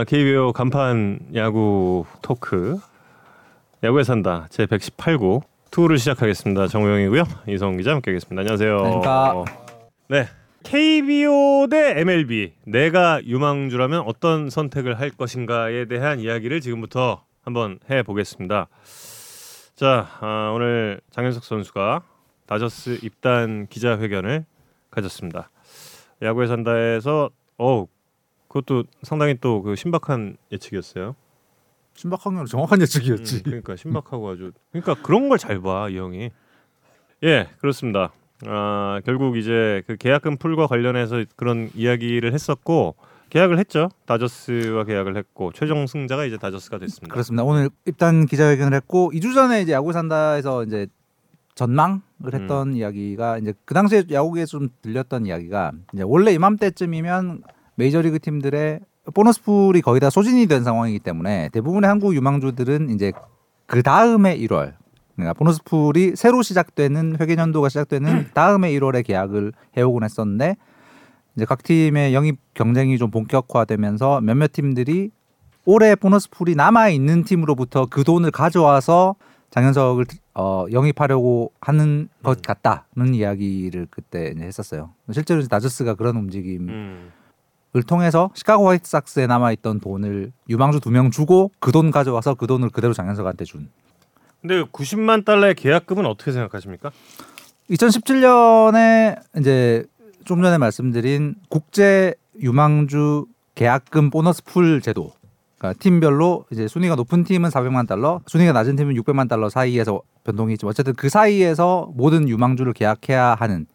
아, KBO 간판 야구 토크 야구에 산다 제 118구 투를 시작하겠습니다. 정우영이고요. 이성 기자 함께하겠습니다. 안녕하세요. 안녕하십니까. 네. KBO 대 MLB 내가 유망주라면 어떤 선택을 할 것인가에 대한 이야기를 지금부터 한번 해 보겠습니다. 자 아, 오늘 장현석 선수가 다저스 입단 기자회견을 가졌습니다. 야구에 산다에서 어 그것도 상당히 또 그 신박한 예측이었어요. 신박한 건 정확한 예측이었지. 음, 그러니까 신박하고 아주 그러니까 그런 걸 잘 봐 이 형이. 예 그렇습니다. 아 결국 이제 그 계약금 풀과 관련해서 그런 이야기를 했었고 계약을 했죠. 다저스와 계약을 했고 최종 승자가 이제 다저스가 됐습니다. 그렇습니다. 오늘 입단 기자회견을 했고 2주 전에 이제 야구 산다에서 이제 전망을 했던 이야기가 이제 그 당시에 야구계에 좀 들렸던 이야기가 이제 원래 이맘때쯤이면 메이저리그 팀들의 보너스 풀이 거의 다 소진이 된 상황이기 때문에 대부분의 한국 유망주들은 이제 그 다음에 1월 그러니까 보너스 풀이 새로 시작되는 회계년도가 시작되는 다음에 1월에 계약을 해오곤 했었는데 이제 각 팀의 영입 경쟁이 좀 본격화되면서 몇몇 팀들이 올해 보너스 풀이 남아 있는 팀으로부터 그 돈을 가져와서 장현석을 어, 영입하려고 하는 것 음. 같다는 이야기를 그때 이제 했었어요. 실제로 다저스가 그런 움직임 을 음, 통해서 시카고 화이트삭스에 남아 있던 돈을 유망주 두 명 주고 그 돈 가져와서 그 돈을 그대로 장현석한테 준. 근데 90만 달러의 계약금은 어떻게 생각하십니까? 2017년에 이제 좀 전에 말씀드린 국제 유망주 계약금 보너스 풀 제도. 그러니까 팀별로 이제 순위가 높은 팀은 400만 달러, 순위가 낮은 팀은 600만 달러 사이에서 변동이 있지만 어쨌든 그 사이에서 모든 유망주를 계약해야 하는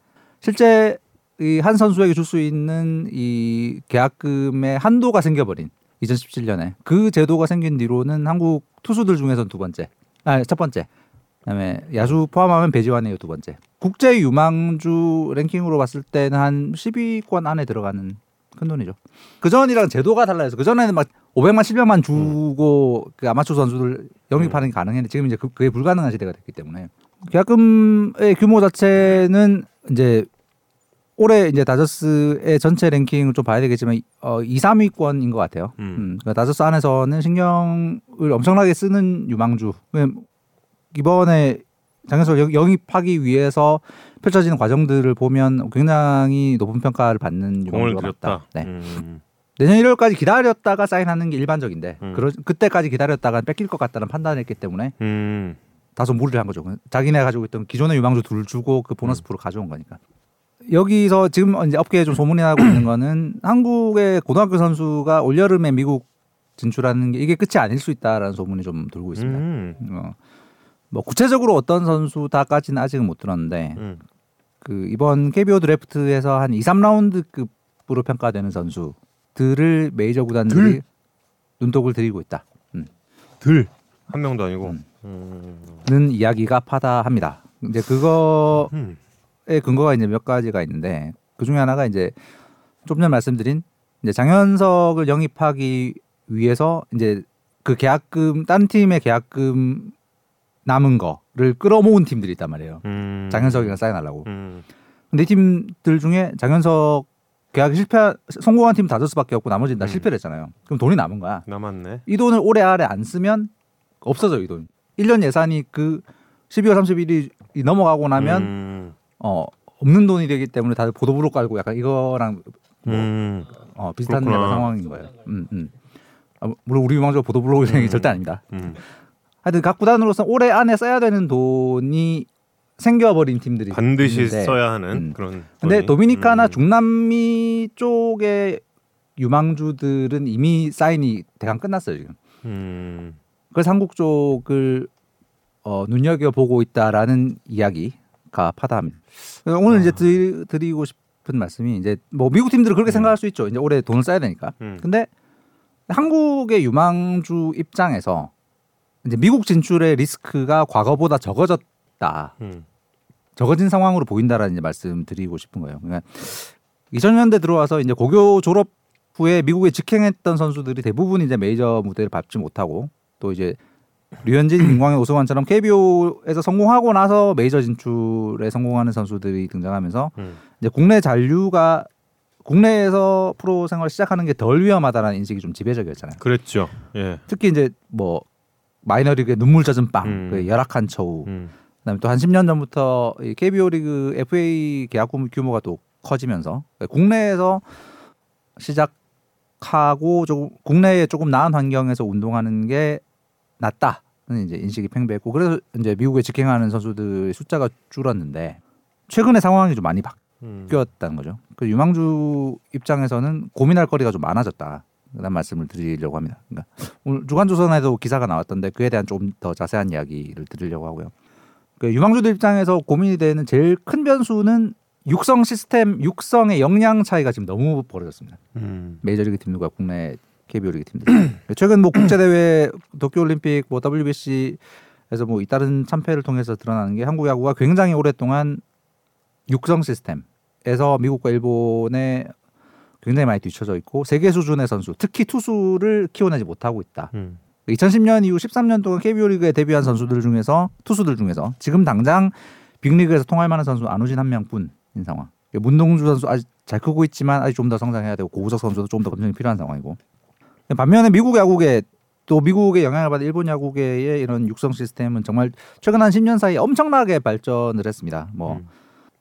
실제 이 한 선수에게 줄 수 있는 이 계약금의 한도가 생겨버린 2017년에 그 제도가 생긴 뒤로는 한국 투수들 중에서는 두 번째, 아 첫 번째, 그다음에 야수 포함하면 배지환이에요 두 번째. 국제 유망주 랭킹으로 봤을 때는 한 10위권 안에 들어가는 큰 돈이죠. 그 전이랑 제도가 달라서 그 전에는 막 500만, 700만 주고 그 아마추어 선수들 영입하는 게 가능했는데 지금 이제 그- 그게 불가능한 시대가 됐기 때문에 계약금의 규모 자체는 이제 올해 이제 다저스의 전체 랭킹을 좀 봐야 되겠지만 어 2, 3위권인 것 같아요. 음. 음. 그러니까 다저스 안에서는 신경을 엄청나게 쓰는 유망주. 이번에 장현석 영- 영입하기 위해서 펼쳐지는 과정들을 보면 굉장히 높은 평가를 받는 유망주가. 맞다. 네. 음, 내년 1월까지 기다렸다가 사인하는 게 일반적인데 음. 그러, 그때까지 기다렸다가 뺏길 것 같다는 판단했기 때문에 음, 다소 무리를 한 거죠. 자기네 가지고 있던 기존의 유망주 둘 주고 그 음. 보너스 풀을 가져온 거니까. 여기서 지금 이제 업계에 좀 소문이 나고 있는 거는 한국의 고등학교 선수가 올 여름에 미국 진출하는 게 이게 끝이 아닐 수 있다라는 소문이 좀 돌고 있습니다. 음, 어, 뭐 구체적으로 어떤 선수 다까지는 아직은 못 들었는데 음. 그 이번 KBO 드래프트에서 한 2, 3라운드급으로 평가되는 선수들을 메이저 구단들이 들? 눈독을 들이고 있다. 음. 들. 한 명도 아니고. 음. 음. 는 이야기가 파다합니다. 이제 그거 의 음. 근거가 이제 몇 가지가 있는데 그 중에 하나가 이제 좀 전에 말씀드린 이제 장현석을 영입하기 위해서 이제 그 계약금 딴 팀의 계약금 남은 거를 끌어모은 팀들이 있단 말이에요. 음. 장현석이랑 사인하려고. 음. 근데 이 팀들 중에 장현석 계약이 실패 성공한 팀 다저스밖에 없고 나머지는 다 음. 실패를 했잖아요. 그럼 돈이 남은 거야. 남았네. 이 돈을 올해 안에 안 쓰면 없어져 이 돈. 1년 예산이 그 12월 31일이 넘어가고 나면 음. 어 없는 돈이 되기 때문에 다들 보도블록 깔고 약간 이거랑 뭐 음. 어, 비슷한 그렇구나. 약간 상황인 거예요. 음, 음. 아, 물론 우리 유망주가 보도블록이 되는 게 음. 절대 아닙니다. 음. 하여튼 각 구단으로서 올해 안에 써야 되는 돈이 생겨버린 팀들이 반드시 있는데 써야 하는 음. 그런. 근데 돈이. 도미니카나 음. 중남미 쪽의 유망주들은 이미 사인이 대강 끝났어요 지금. 음. 그래서 한국 쪽을 어, 눈여겨 보고 있다라는 이야기 가 파다합니다. 오늘 아. 이제 드리, 드리고 싶은 말씀이 이제 뭐 미국 팀들은 그렇게 음. 생각할 수 있죠. 이제 올해 돈을 써야 되니까. 음. 근데 한국의 유망주 입장에서 이제 미국 진출의 리스크가 과거보다 적어졌다. 음. 적어진 상황으로 보인다라는 이제 말씀 드리고 싶은 거예요. 그러니까 2000년대 들어와서 이제 고교 졸업 후에 미국에 직행했던 선수들이 대부분 이제 메이저 무대를 밟지 못하고 또 이제 류현진, 김광현, 오승환처럼 KBO에서 성공하고 나서 메이저 진출에 성공하는 선수들이 등장하면서 음. 이제 국내 잔류가 국내에서 프로 생활 시작하는 게 덜 위험하다는 인식이 좀 지배적이었잖아요. 그랬죠. 예. 특히 이제 뭐 마이너리그의 눈물 젖은 빵, 음. 그 열악한 처우, 음. 그다음에 또 한 10년 전부터 이 KBO 리그 FA 계약 규모가 또 커지면서 국내에서 시작하고 조금 국내에 조금 나은 환경에서 운동하는 게 낫다는 이제 인식이 팽배했고 그래서 이제 미국에 직행하는 선수들 숫자가 줄었는데 최근에 상황이 좀 많이 음. 바뀌었다는 거죠. 그 유망주 입장에서는 고민할 거리가 좀 많아졌다. 그런 말씀을 드리려고 합니다. 그러니까 오늘 주간조선에도 기사가 나왔던데 그에 대한 좀 더 자세한 이야기를 드리려고 하고요. 그 유망주들 입장에서 고민이 되는 제일 큰 변수는 육성 시스템, 육성의 역량 차이가 지금 너무 벌어졌습니다. 음. 메이저리그 팀들과 국내 KBO 리그 팀들. 최근 뭐 국제 대회, 도쿄 올림픽, 뭐 WBC에서 뭐 잇따른 참패를 통해서 드러나는 게 한국 야구가 굉장히 오랫동안 육성 시스템에서 미국과 일본에 굉장히 많이 뒤쳐져 있고 세계 수준의 선수, 특히 투수를 키워내지 못하고 있다. 음. 2010년 이후 13년 동안 KBO 리그에 데뷔한 선수들 중에서 투수들 중에서 지금 당장 빅리그에서 통할 만한 선수 안우진 한 명뿐인 상황. 문동주 선수 아직 잘 크고 있지만 아직 좀 더 성장해야 되고 고우석 선수도 좀 더 검증이 필요한 상황이고. 반면에 미국 야구계 또 미국의 영향을 받은 일본 야구계의 이런 육성 시스템은 정말 최근 한 10년 사이에 엄청나게 발전을 했습니다. 뭐 음.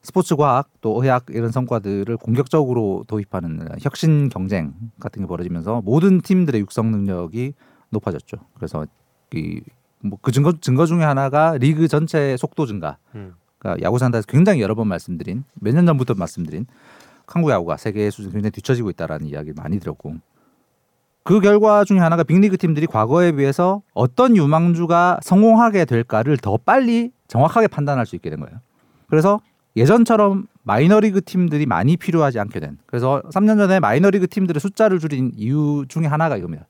스포츠 과학 또 의학 이런 성과들을 공격적으로 도입하는 혁신 경쟁 같은 게 벌어지면서 모든 팀들의 육성 능력이 높아졌죠. 그래서 이 뭐 그 증거 증거 중에 하나가 리그 전체 속도 증가. 음. 그러니까 야구 산다에서 굉장히 여러 번 말씀드린 몇 년 전부터 말씀드린 한국 야구가 세계 수준 굉장히 뒤처지고 있다라는 이야기를 많이 들었고 그 결과 중에 하나가 빅리그 팀들이 과거에 비해서 어떤 유망주가 성공하게 될까를 더 빨리 정확하게 판단할 수 있게 된 거예요. 그래서 예전처럼 마이너리그 팀들이 많이 필요하지 않게 된. 그래서 3년 전에 마이너리그 팀들의 숫자를 줄인 이유 중에 하나가 이겁니다.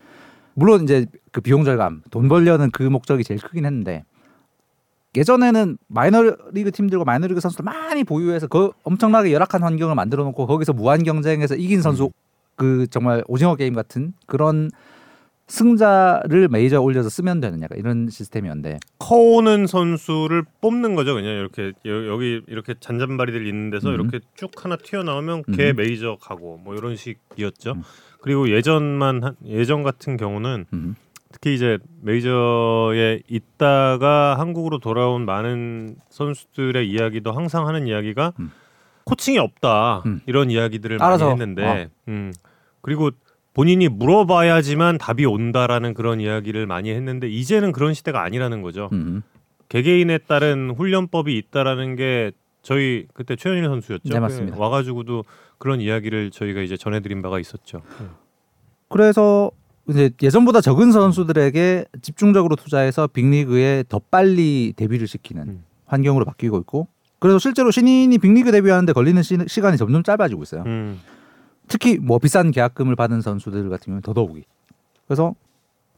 물론 이제 그 비용 절감, 돈 벌려는 그 목적이 제일 크긴 했는데 예전에는 마이너리그 팀들과 마이너리그 선수들 많이 보유해서 그 엄청나게 열악한 환경을 만들어 놓고 거기서 무한 경쟁에서 이긴 선수 그 정말 오징어 게임 같은 그런 승자를 메이저에 올려서 쓰면 되는 약간 이런 시스템이었는데 커오는 선수를 뽑는 거죠. 그냥 이렇게 여- 여기 이렇게 잔잔바리들 있는 데서 음. 이렇게 쭉 하나 튀어나오면 걔 음. 메이저 가고 뭐 이런 식이었죠. 음. 그리고 예전만 한- 예전 같은 경우는 음. 특히 이제 메이저에 있다가 한국으로 돌아온 많은 선수들의 이야기도 항상 하는 이야기가 음. 코칭이 없다 음. 이런 이야기들을 알아서, 많이 했는데 음. 그리고 본인이 물어봐야지만 답이 온다라는 그런 이야기를 많이 했는데 이제는 그런 시대가 아니라는 거죠. 음. 개개인에 따른 훈련법이 있다라는 게 저희 그때 최현일 선수였죠. 네, 맞습니다. 와가지고도 그런 이야기를 저희가 이제 전해드린 바가 있었죠. 그래서 이제 예전보다 적은 선수들에게 집중적으로 투자해서 빅리그에 더 빨리 데뷔를 시키는 음. 환경으로 바뀌고 있고 그래서 실제로 신인이 빅리그 데뷔하는데 걸리는 시, 시간이 점점 짧아지고 있어요. 음. 특히 뭐 비싼 계약금을 받은 선수들 같은 경우는 더더욱이. 그래서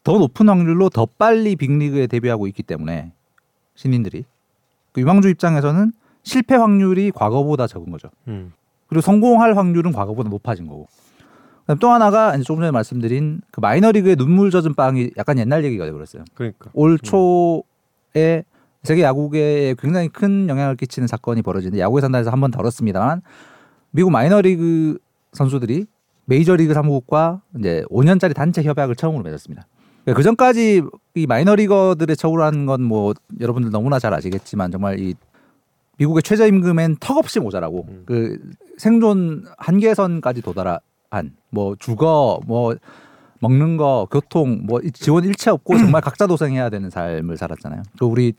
더 높은 확률로 더 빨리 빅리그에 데뷔하고 있기 때문에 신인들이 그 유망주 입장에서는 실패 확률이 과거보다 적은 거죠. 음. 그리고 성공할 확률은 과거보다 높아진 거고. 그다음 또 하나가 이제 조금 전에 말씀드린 그 마이너리그의 눈물 젖은 빵이 약간 옛날 얘기가 되버렸어요. 그러니까 올 초에 세계 야구계에 굉장히 큰 영향을 끼치는 사건이 벌어지는데 야구의 산다에서 한 번 다뤘습니다만 미국 마이너리그 선수들이 메이저리그 사무국과 이제 5년짜리 단체 협약을 처음으로 맺었습니다. 그 전까지 이 마이너리거들의 처우라는 건 뭐 여러분들 너무나 잘 아시겠지만 정말 이 미국의 최저임금엔 턱없이 모자라고 음. 그 생존 한계선까지 도달한 뭐 주거 뭐 먹는 거 교통 뭐 이- 지원 일체 없고 정말 각자 도생해야 되는 삶을 살았잖아요. 그 우리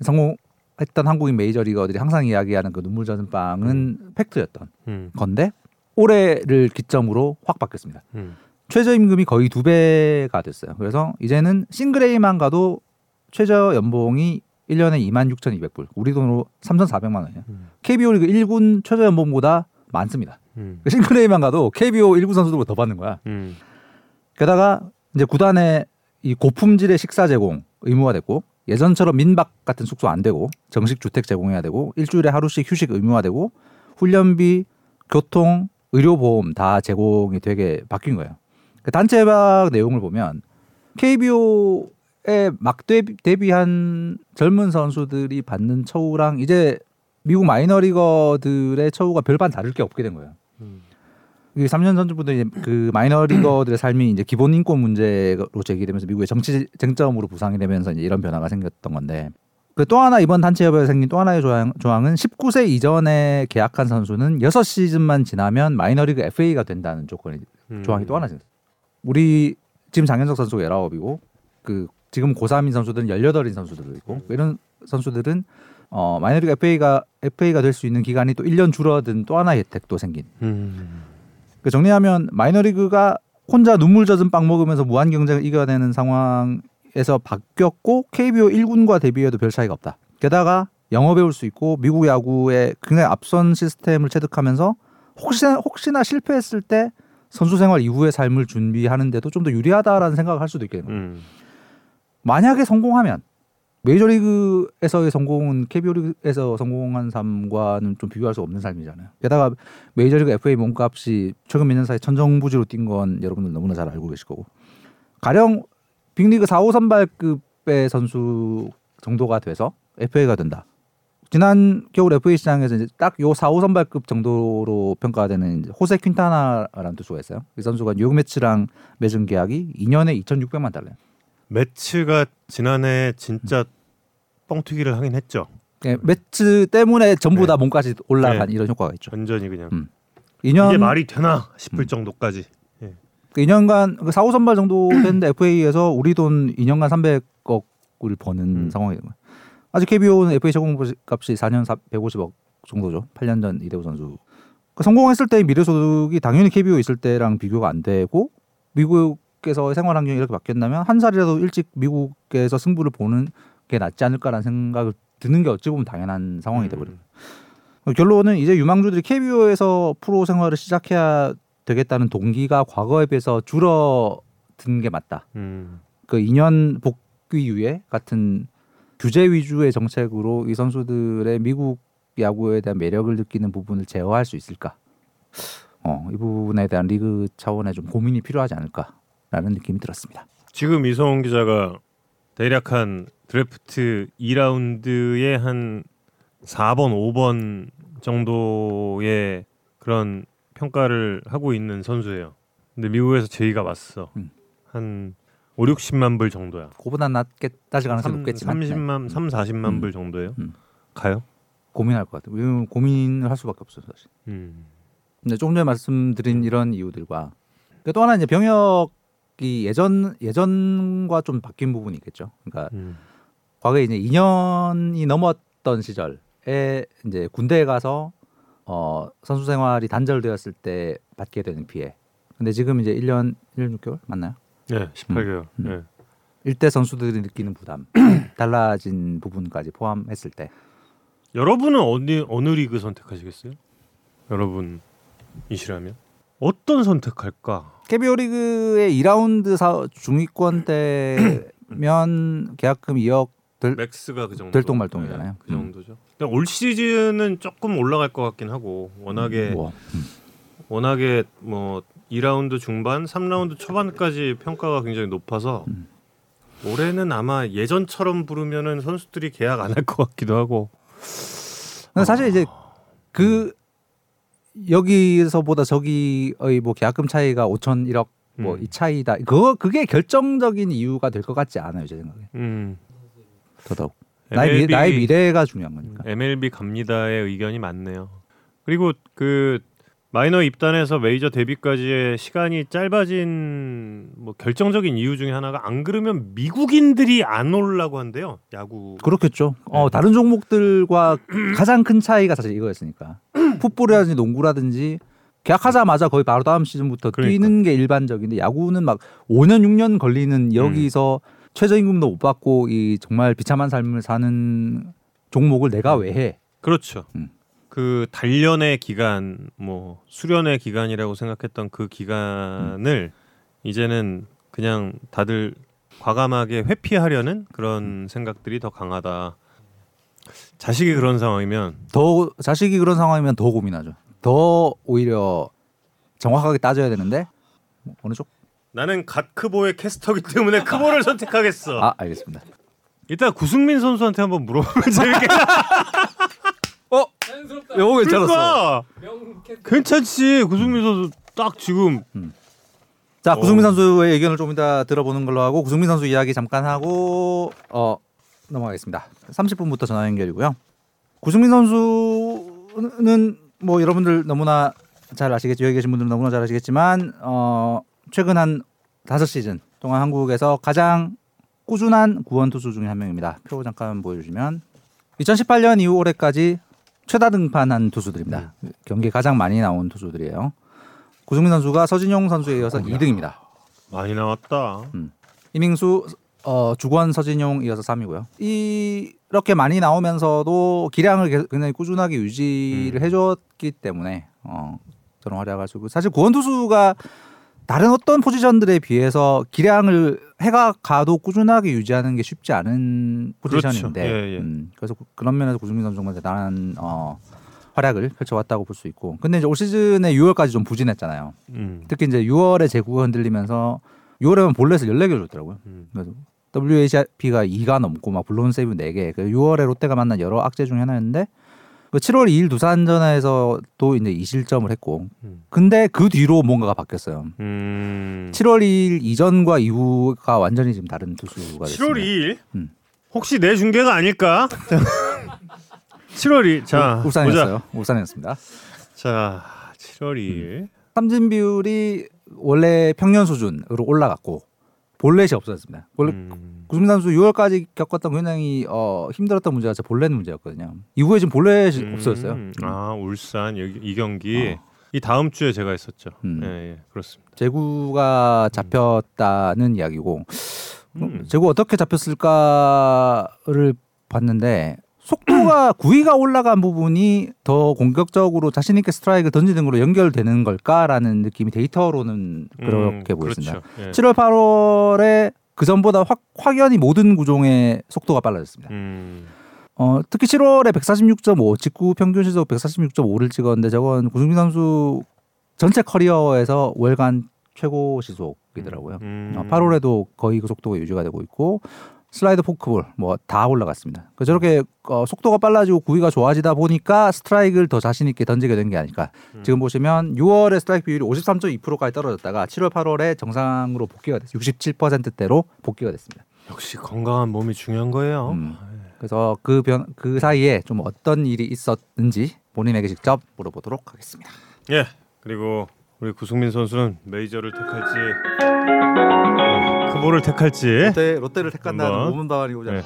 성공했던 한국인 메이저리거들이 항상 이야기하는 그 눈물 젖은 빵은 팩트였던 음. 건데 올해를 기점으로 확 바뀌었습니다. 음. 최저임금이 거의 두 배가 됐어요. 그래서 이제는 싱글레이만 가도 최저 연봉이 1년에 26,200불. 우리 돈으로 3,400만 원이에요. 음. KBO 리그 1군 최저 연봉보다 많습니다. 음. 싱글레이만 가도 KBO 1군 선수들보다 더 받는 거야. 음. 게다가 이제 구단의 이 고품질의 식사 제공 의무화 됐고 예전처럼 민박 같은 숙소 안 되고 정식 주택 제공해야 되고 일주일에 하루씩 휴식 의무화되고 훈련비, 교통, 의료보험 다 제공이 되게 바뀐 거예요. 그 단체 협약 내용을 보면 KBO에 막 데뷔, 데뷔 한 젊은 선수들이 받는 처우랑 이제 미국 마이너리거들의 처우가 별반 다를 게 없게 된 거예요. 음. 이 3년 전부터 이제 그 마이너리거들의 삶이 이제 기본 인권 문제로 제기되면서 미국의 정치 쟁점으로 부상이 되면서 이제 이런 변화가 생겼던 건데 그 또 하나 이번 단체 협약에 생긴 또 하나의 조항, 조항은 19세 이전에 계약한 선수는 6 시즌만 지나면 마이너리그 FA가 된다는 조건이 음. 조항이 또 하나 생겼어요. 우리 지금 장현석 선수가 19이고 그 지금 고3인 선수들은 18인 선수들도 있고 이런 선수들은 어 마이너리그 FA가 FA가 될 수 있는 기간이 또 1년 줄어든 또 하나의 혜택도 생긴. 음. 그 정리하면 마이너리그가 혼자 눈물 젖은 빵 먹으면서 무한 경쟁을 이겨내는 상황에서 바뀌었고 KBO 1군과 대비해도 별 차이가 없다. 게다가 영어 배울 수 있고 미국 야구의 굉장히 앞선 시스템을 체득하면서 혹시나 혹시나 실패했을 때 선수 생활 이후의 삶을 준비하는데도 좀 더 유리하다라는 생각을 할 수도 있겠네요. 음. 만약에 성공하면 메이저리그에서의 성공은 KBO리그에서 성공한 삶과는 좀 비교할 수 없는 삶이잖아요. 게다가 메이저리그 FA 몸값이 최근 몇 년 사이 천정부지로 뛴 건 여러분들 너무나 잘 알고 계실 거고 가령 빅리그 4, 5 선발급의 선수 정도가 돼서 FA가 된다. 지난 겨울 FA 시장에서 이제 딱 요 4, 5 선발급 정도로 평가되는 호세 퀸타나라는 투수가 있어요. 이 선수가 뉴욕 매치랑 맺은 계약이 2년에 2,600만 달러. 매츠가 지난해 진짜 뻥튀기를 하긴 했죠. 예, 매치 때문에 전부 네. 다 몸까지 올라간 네. 이런 효과가 있죠. 완전히 그냥 음. 2년 이게 말이 되나 싶을 음. 정도까지. 그 2년간 그 4, 5 선발 정도 됐는데 FA에서 우리 돈 2년간 300억을 버는 음. 상황이 된 거예요. 아직 KBO는 FA 적응값이 4년 150억 정도죠. 8년 전 이대호 선수. 그 성공했을 때의 미래 소득이 당연히 KBO 있을 때랑 비교가 안 되고 미국 에서 생활 환경이 이렇게 바뀌었다면 한 살이라도 일찍 미국에서 승부를 보는 게 낫지 않을까라는 생각을 드는 게 어찌 보면 당연한 상황이 돼버려요. 음. 결론은 이제 유망주들이 KBO에서 프로 생활을 시작해야 되겠다는 동기가 과거에 비해서 줄어든 게 맞다. 음. 그 2년 복귀 유예 같은 규제 위주의 정책으로 이 선수들의 미국 야구에 대한 매력을 느끼는 부분을 제어할 수 있을까? 어, 이 부분에 대한 리그 차원의 좀 고민이 필요하지 않을까 라는 느낌이 들었습니다. 지금 이성훈 기자가 대략 한 드래프트 2라운드에 한 4번, 5번 정도의 그런 평가를 하고 있는 선수예요. 근데 미국에서 제의가 왔어. 음. 한 5, 60만 불 정도야. 그보다 낮겠다질 가능성이 3, 높겠지만 네. 30만, 3, 40만 음. 불 정도예요. 음. 가요? 고민할 것 같아요. 왜냐면 고민을 할 수밖에 없어요, 사실. 음. 근데 조금 전에 말씀드린 이런 이유들과 그또 하나 이제 병역 이 예전 예전과 좀 바뀐 부분이 있겠죠. 그러니까 음. 과거에 이제 2년이 넘었던 시절에 이제 군대에 가서 어 선수 생활이 단절되었을 때 받게 되는 피해. 근데 지금 이제 1년 1년 6개월 맞나요? 네, 18개월. 음. 네. 일대 선수들이 느끼는 부담 달라진 부분까지 포함했을 때 여러분은 어느 어느 리그 선택하시겠어요? 여러분이시라면 어떤 선택할까? KBO 리그의 2라운드 사, 중위권 때면 계약금 2억 될, 맥스가 그 정도. 들똥말똥이잖아요. 네, 그 음. 정도죠. 근데 올 시즌은 조금 올라갈 것 같긴 하고 워낙에 뭐, 음. 워낙에 뭐 2라운드 중반, 3라운드 초반까지 평가가 굉장히 높아서 음. 올해는 아마 예전처럼 부르면은 선수들이 계약 안 할 것 같기도 하고. 근데 사실 이제 그 여기서보다 저기의 뭐 계약금 차이가 5천 1억 뭐 음. 이 차이다. 그거 그게 결정적인 이유가 될 것 같지 않아요, 제 생각에. 음. 더더욱 나의, 미, MLB 나의 미래가 중요한 거니까. MLB 갑니다의 의견이 많네요. 그리고 그 마이너 입단에서 메이저 데뷔까지의 시간이 짧아진 뭐 결정적인 이유 중에 하나가 안 그러면 미국인들이 안 올라고 한대요. 야구. 그렇겠죠. 어, 네. 다른 종목들과 가장 큰 차이가 사실 이거였으니까. 풋볼이라든지 농구라든지 계약하자마자 거의 바로 다음 시즌부터 그러니까. 뛰는 게 일반적인데 야구는 막 5년 6년 걸리는 여기서 최저임금도 못 받고 이 정말 비참한 삶을 사는 종목을 내가 왜 해? 그렇죠. 음. 그 단련의 기간, 뭐 수련의 기간이라고 생각했던 그 기간을 이제는 그냥 다들 과감하게 회피하려는 그런 생각들이 더 강하다. 자식이 그런 상황이면 더 자식이 그런 상황이면 더 고민하죠. 더 오히려 정확하게 따져야 되는데 뭐 어느 쪽? 나는 갓 크보의 캐스터기 때문에 크보를 선택하겠어. 아 알겠습니다. 일단 구승민 선수한테 한번 물어보면 재밌겠다. 어? 요거 괜찮았어. 그러니까. 괜찮지 구승민 선수 딱 지금 자 어. 구승민 선수의 의견을 좀 이따 들어보는 걸로 하고 구승민 선수 이야기 잠깐 하고 어 넘어가겠습니다. 30분부터 전화 연결이고요. 구승민 선수는 뭐 여러분들 너무나 잘 아시겠죠. 여기 계신 분들은 너무나 잘 아시겠지만 어 최근 한 다섯 시즌 동안 한국에서 가장 꾸준한 구원 투수 중에 한 명입니다. 표 잠깐 보여주시면 2018년 이후 올해까지 최다 등판한 투수들입니다. 경기에 가장 많이 나온 투수들이에요. 구승민 선수가 서진용 선수에 이어서 2등입니다. 많이 나왔다. 이밍수 어, 주권 서진용 이어서 3위고요. 이렇게 많이 나오면서도 기량을 계속 굉장히 꾸준하게 유지를 음. 해줬기 때문에 어, 저는 있고 사실 구원 투수가 다른 어떤 포지션들에 비해서 기량을 해가 가도 꾸준하게 유지하는 게 쉽지 않은 포지션인데 그렇죠. 예, 예. 음, 그래서 그- 그런 면에서 구승민 선수 정말 대단한 어, 활약을 펼쳐왔다고 볼 수 있고 근데 이제 올 시즌에 6월까지 좀 부진했잖아요. 음. 특히 이제 6월에 제구가 흔들리면서 6월에는 볼넷을 14개를 줬더라고요. 음. 그래서 WHP가 2가 넘고 막 블론 세이브 4개. 그 6월에 롯데가 만난 여러 악재 중에 하나였는데 그 7월 2일 두산전에서도 이제 2실점을 했고 음. 근데 그 뒤로 뭔가가 바뀌었어요. 음. 7월 2일 이전과 이후가 완전히 지금 다른 투수가 됐습니다. 7월 2일 음. 혹시 내 중계가 아닐까? 7월 2일 자 울-. 울산이었어요. 울산이었습니다. 자 7월 2일 삼진 비율이 원래 평년 수준으로 올라갔고 볼넷이 없어졌습니다. 원래 음. 구승민 선수 6월까지 겪었던 굉장히 어, 힘들었던 문제가 제 볼넷 문제였거든요. 이후에 지금 볼넷이 음. 없어졌어요. 음. 아 울산 여기 이 경기 어. 이 다음 주에 제가 했었죠. 음. 예, 예 그렇습니다. 제구가 잡혔다는 이야기고 음. 제구 어떻게 잡혔을까를 봤는데 속도가 구위가 올라간 부분이 더 공격적으로 자신 있게 스트라이크 던지는 걸로 연결되는 걸까라는 느낌이 데이터로는 그렇게 음, 보였습니다. 그렇죠. 예. 7월 8월에 그 전보다 확 확연히 모든 구종의 속도가 빨라졌습니다. 음. 어, 특히 7월에 146.5 직구 평균 시속 146.5를 찍었는데 저건 구승민 선수 전체 커리어에서 월간 최고 시속이더라고요. 음. 어, 8월에도 거의 그 속도가 유지가 되고 있고 슬라이드 포크볼 뭐 다 올라갔습니다. 그 저렇게 어, 속도가 빨라지고 구위가 좋아지다 보니까 스트라이크를 더 자신 있게 던지게 된 게 아닐까. 음. 지금 보시면 6월에 스트라이크 비율이 53.2%까지 떨어졌다가 7월 8월에 정상으로 복귀가 됐어요. 67%대로 복귀가 됐습니다. 역시 건강한 몸이 중요한 거예요. 음. 그래서 그변그 사이에 좀 어떤 일이 있었는지 본인에게 직접 물어보도록 하겠습니다. 예. 그리고 우리 구승민 선수는 메이저를 택할지 어, 크볼을 택할지 롯데 롯데를 택한다는 한번. 모문바완이고 네.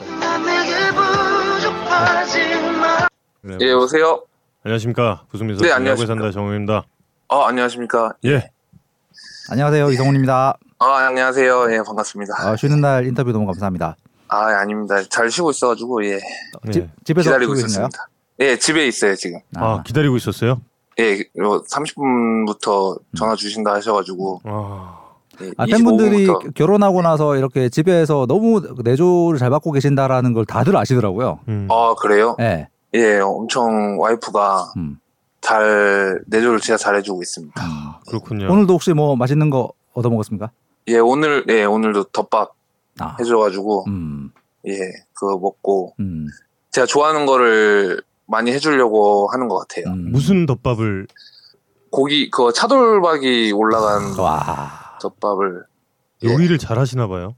네. 예, 여보세요? 안녕하십니까 구승민 네, 선수 야구에 안녕하십니까. 산다 정우입니다. 아, 안녕하십니까? 예. 안녕하세요 이성훈입니다. 아, 안녕하세요. 예, 반갑습니다. 아, 쉬는 날 인터뷰 너무 감사합니다. 아, 예, 아닙니다. 잘 쉬고 있어가지고, 예, 예. 집, 집에서 기다리고? 있었습니다. 예, 집에 있어요, 지금. 아, 기다리고 있었어요? 예, 30분부터 전화 주신다 하셔가지고, 아, 예, 아, 팬분들이 25분부터. 결혼하고 나서 이렇게 집에서 너무 내조를 잘 받고 계신다라는 걸 다들 아시더라고요. 음. 아, 그래요? 예. 예, 엄청 와이프가 음. 잘, 내조를 진짜 잘해주고 있습니다. 아, 그렇군요. 오늘도 혹시 뭐 맛있는 거 얻어 먹었습니까? 예, 오늘, 예, 오늘도 덮밥 아. 해줘가지고, 음. 예, 그거 먹고, 음. 제가 좋아하는 거를 많이 해주려고 하는 것 같아요. 음. 무슨 덮밥을 고기, 그거 차돌박이 올라간 와. 덮밥을 예. 요리를 잘 하시나 봐요.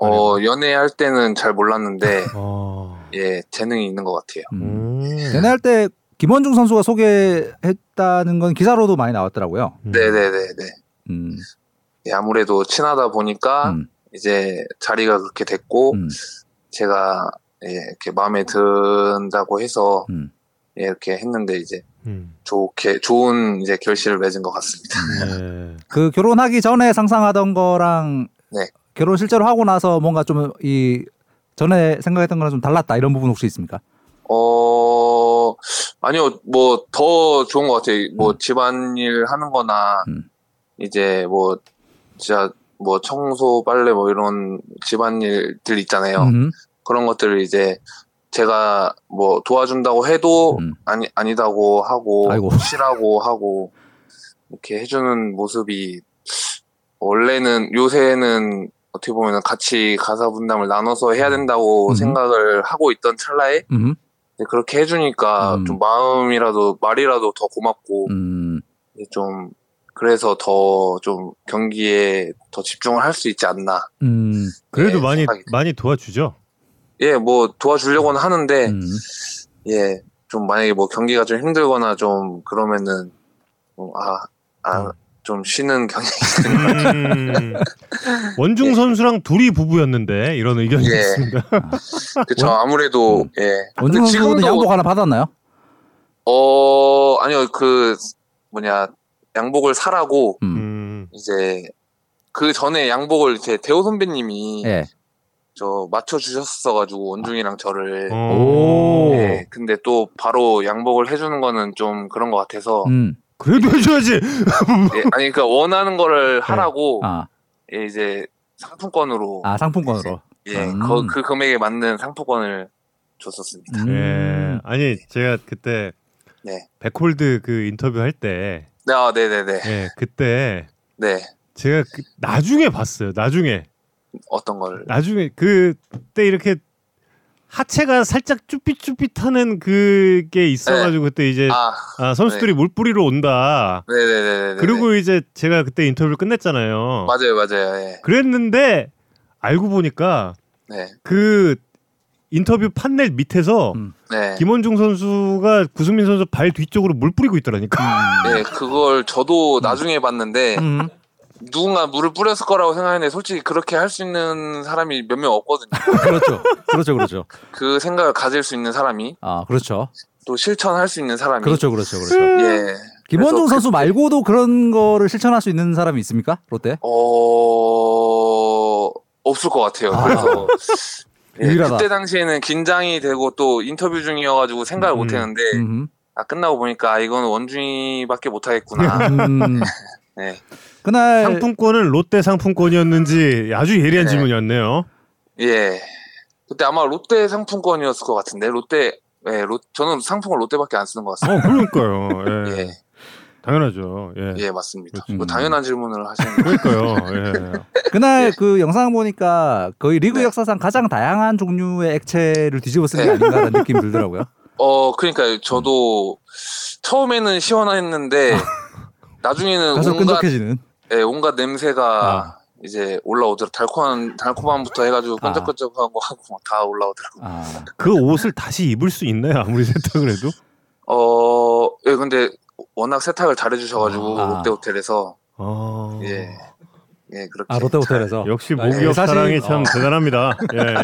어, 연애할 때는 잘 몰랐는데, 아. 예, 재능이 있는 것 같아요. 음. 음. 연애할 때 김원중 선수가 소개했다는 건 기사로도 많이 나왔더라고요. 음. 네네네네. 음. 예, 아무래도 친하다 보니까, 음. 이제 자리가 그렇게 됐고, 음. 제가, 예, 이렇게 마음에 든다고 해서, 음. 예, 이렇게 했는데, 이제 음. 좋게, 좋은 이제 결실을 맺은 것 같습니다. 네. 그 결혼하기 전에 상상하던 거랑 네. 결혼 실제로 하고 나서 뭔가 좀 이 전에 생각했던 거랑 좀 달랐다 이런 부분 혹시 있습니까? 어, 아니요, 뭐, 더 좋은 것 같아요. 뭐, 집안일 하는 거나, 음. 이제 뭐, 진짜, 뭐, 청소, 빨래, 뭐, 이런 집안일들 있잖아요. 음. 그런 것들을 이제, 제가 뭐, 도와준다고 해도, 음. 아니, 아니다고 하고, 아이고. 싫라고 하고, 이렇게 해주는 모습이, 원래는, 요새는, 어떻게 보면 같이 가사 분담을 나눠서 해야 된다고 음. 생각을 하고 있던 찰나에, 음. 네, 그렇게 해주니까 음. 좀 마음이라도 말이라도 더 고맙고 음. 좀 그래서 더 좀 경기에 더 집중을 할 수 있지 않나. 음, 그래도 예, 많이 생각이 많이 도와주죠. 예, 뭐 도와주려고는 하는데 음. 예, 좀 만약에 뭐 경기가 좀 힘들거나 좀 그러면은 좀 아, 아, 좀 쉬는 경기. 음, 원중 선수랑 둘이 부부였는데 이런 의견이 예. 있습니다. 그쵸 아무래도 예. 원중 선수는 지금도- 양복 하나 받았나요? 어 아니요 그 뭐냐 양복을 사라고 음. 음, 이제 그 전에 양복을 이제 대호 선배님이 예. 저 맞춰 주셨어가지고 원중이랑 저를 어. 오. 예, 근데 또 바로 양복을 해주는 거는 좀 그런 것 같아서 음. 그래도 해줘야지. 예, 아니 그러니까 원하는 거를 하라고 아, 예, 이제 상품권으로 아 상품권으로. 예, 음. 그, 그 금액에 맞는 상품권을 줬었습니다. 음. 예, 아니 제가 그때 네. 백홀드 그 인터뷰 할 때, 네, 아, 네네네. 예, 그때 네. 제가 그 나중에 봤어요. 나중에 어떤 걸. 나중에 그때 이렇게 하체가 살짝 쭈삣쭈삣하는 그게 있어가지고 그때 이제 아, 아, 선수들이 물 뿌리러 온다. 네네네네. 그리고 이제 제가 그때 인터뷰를 끝냈잖아요. 맞아요, 맞아요. 예. 그랬는데 알고 보니까 네. 그 인터뷰 판넬 밑에서 음. 네. 김원중 선수가 구승민 선수 발 뒤쪽으로 물 뿌리고 있더라니까. 네, 그걸 저도 나중에 봤는데 음. 누군가 물을 뿌렸을 거라고 생각했는데 솔직히 그렇게 할 수 있는 사람이 몇 명 없거든요. 그렇죠. 그렇죠. 그렇죠. 그 생각을 가질 수 있는 사람이 아, 그렇죠. 또 실천할 수 있는 사람이 그렇죠. 그렇죠. 그렇죠. 예. 김원중 그래서 선수 말고도 그런 거를 실천할 수 있는 사람이 있습니까? 롯데? 어 없을 것 같아요. 아. 그래서 예. 그때 당시에는 긴장이 되고 또 인터뷰 중이어가지고 생각을 음. 못했는데 음. 아, 끝나고 보니까 아, 이건 원중이밖에 못하겠구나. 음. 네. 그날 상품권은 롯데 상품권이었는지 아주 예리한 네. 질문이었네요. 예. 그때 아마 롯데 상품권이었을 것 같은데 롯데 예, 롯, 저는 상품권 롯데밖에 안 쓰는 것 같습니다. 어, 그러니까요. 예. 예, 당연하죠. 예. 예, 맞습니다. 그렇죠. 뭐 당연한 질문을 하시는 거. 그러니까요. 예. 그날 예. 그 영상 보니까 거의 리그 네. 역사상 가장 다양한 종류의 액체를 뒤집어 쓴게 네. 아닌가라는 느낌이 들더라고요. 어, 그러니까 저도 처음에는 시원했는데 나중에는 가서 온갖 끈적해지는. 예, 온갖 냄새가 아. 이제 올라오더라고. 달콤한 달콤함부터 해가지고 아. 끈적끈적하고 하고 막 다 올라오더라고. 아, 그 옷을 다시 입을 수 있나요? 아무리 세탁을 해도? 어, 예, 근데 워낙 세탁을 잘해주셔가지고 아. 롯데 호텔에서 아. 예, 예, 그렇게. 아 롯데 호텔에서 역시 아, 모기업 예, 사실- 사랑이 참 어. 대단합니다. 예, 예. 예.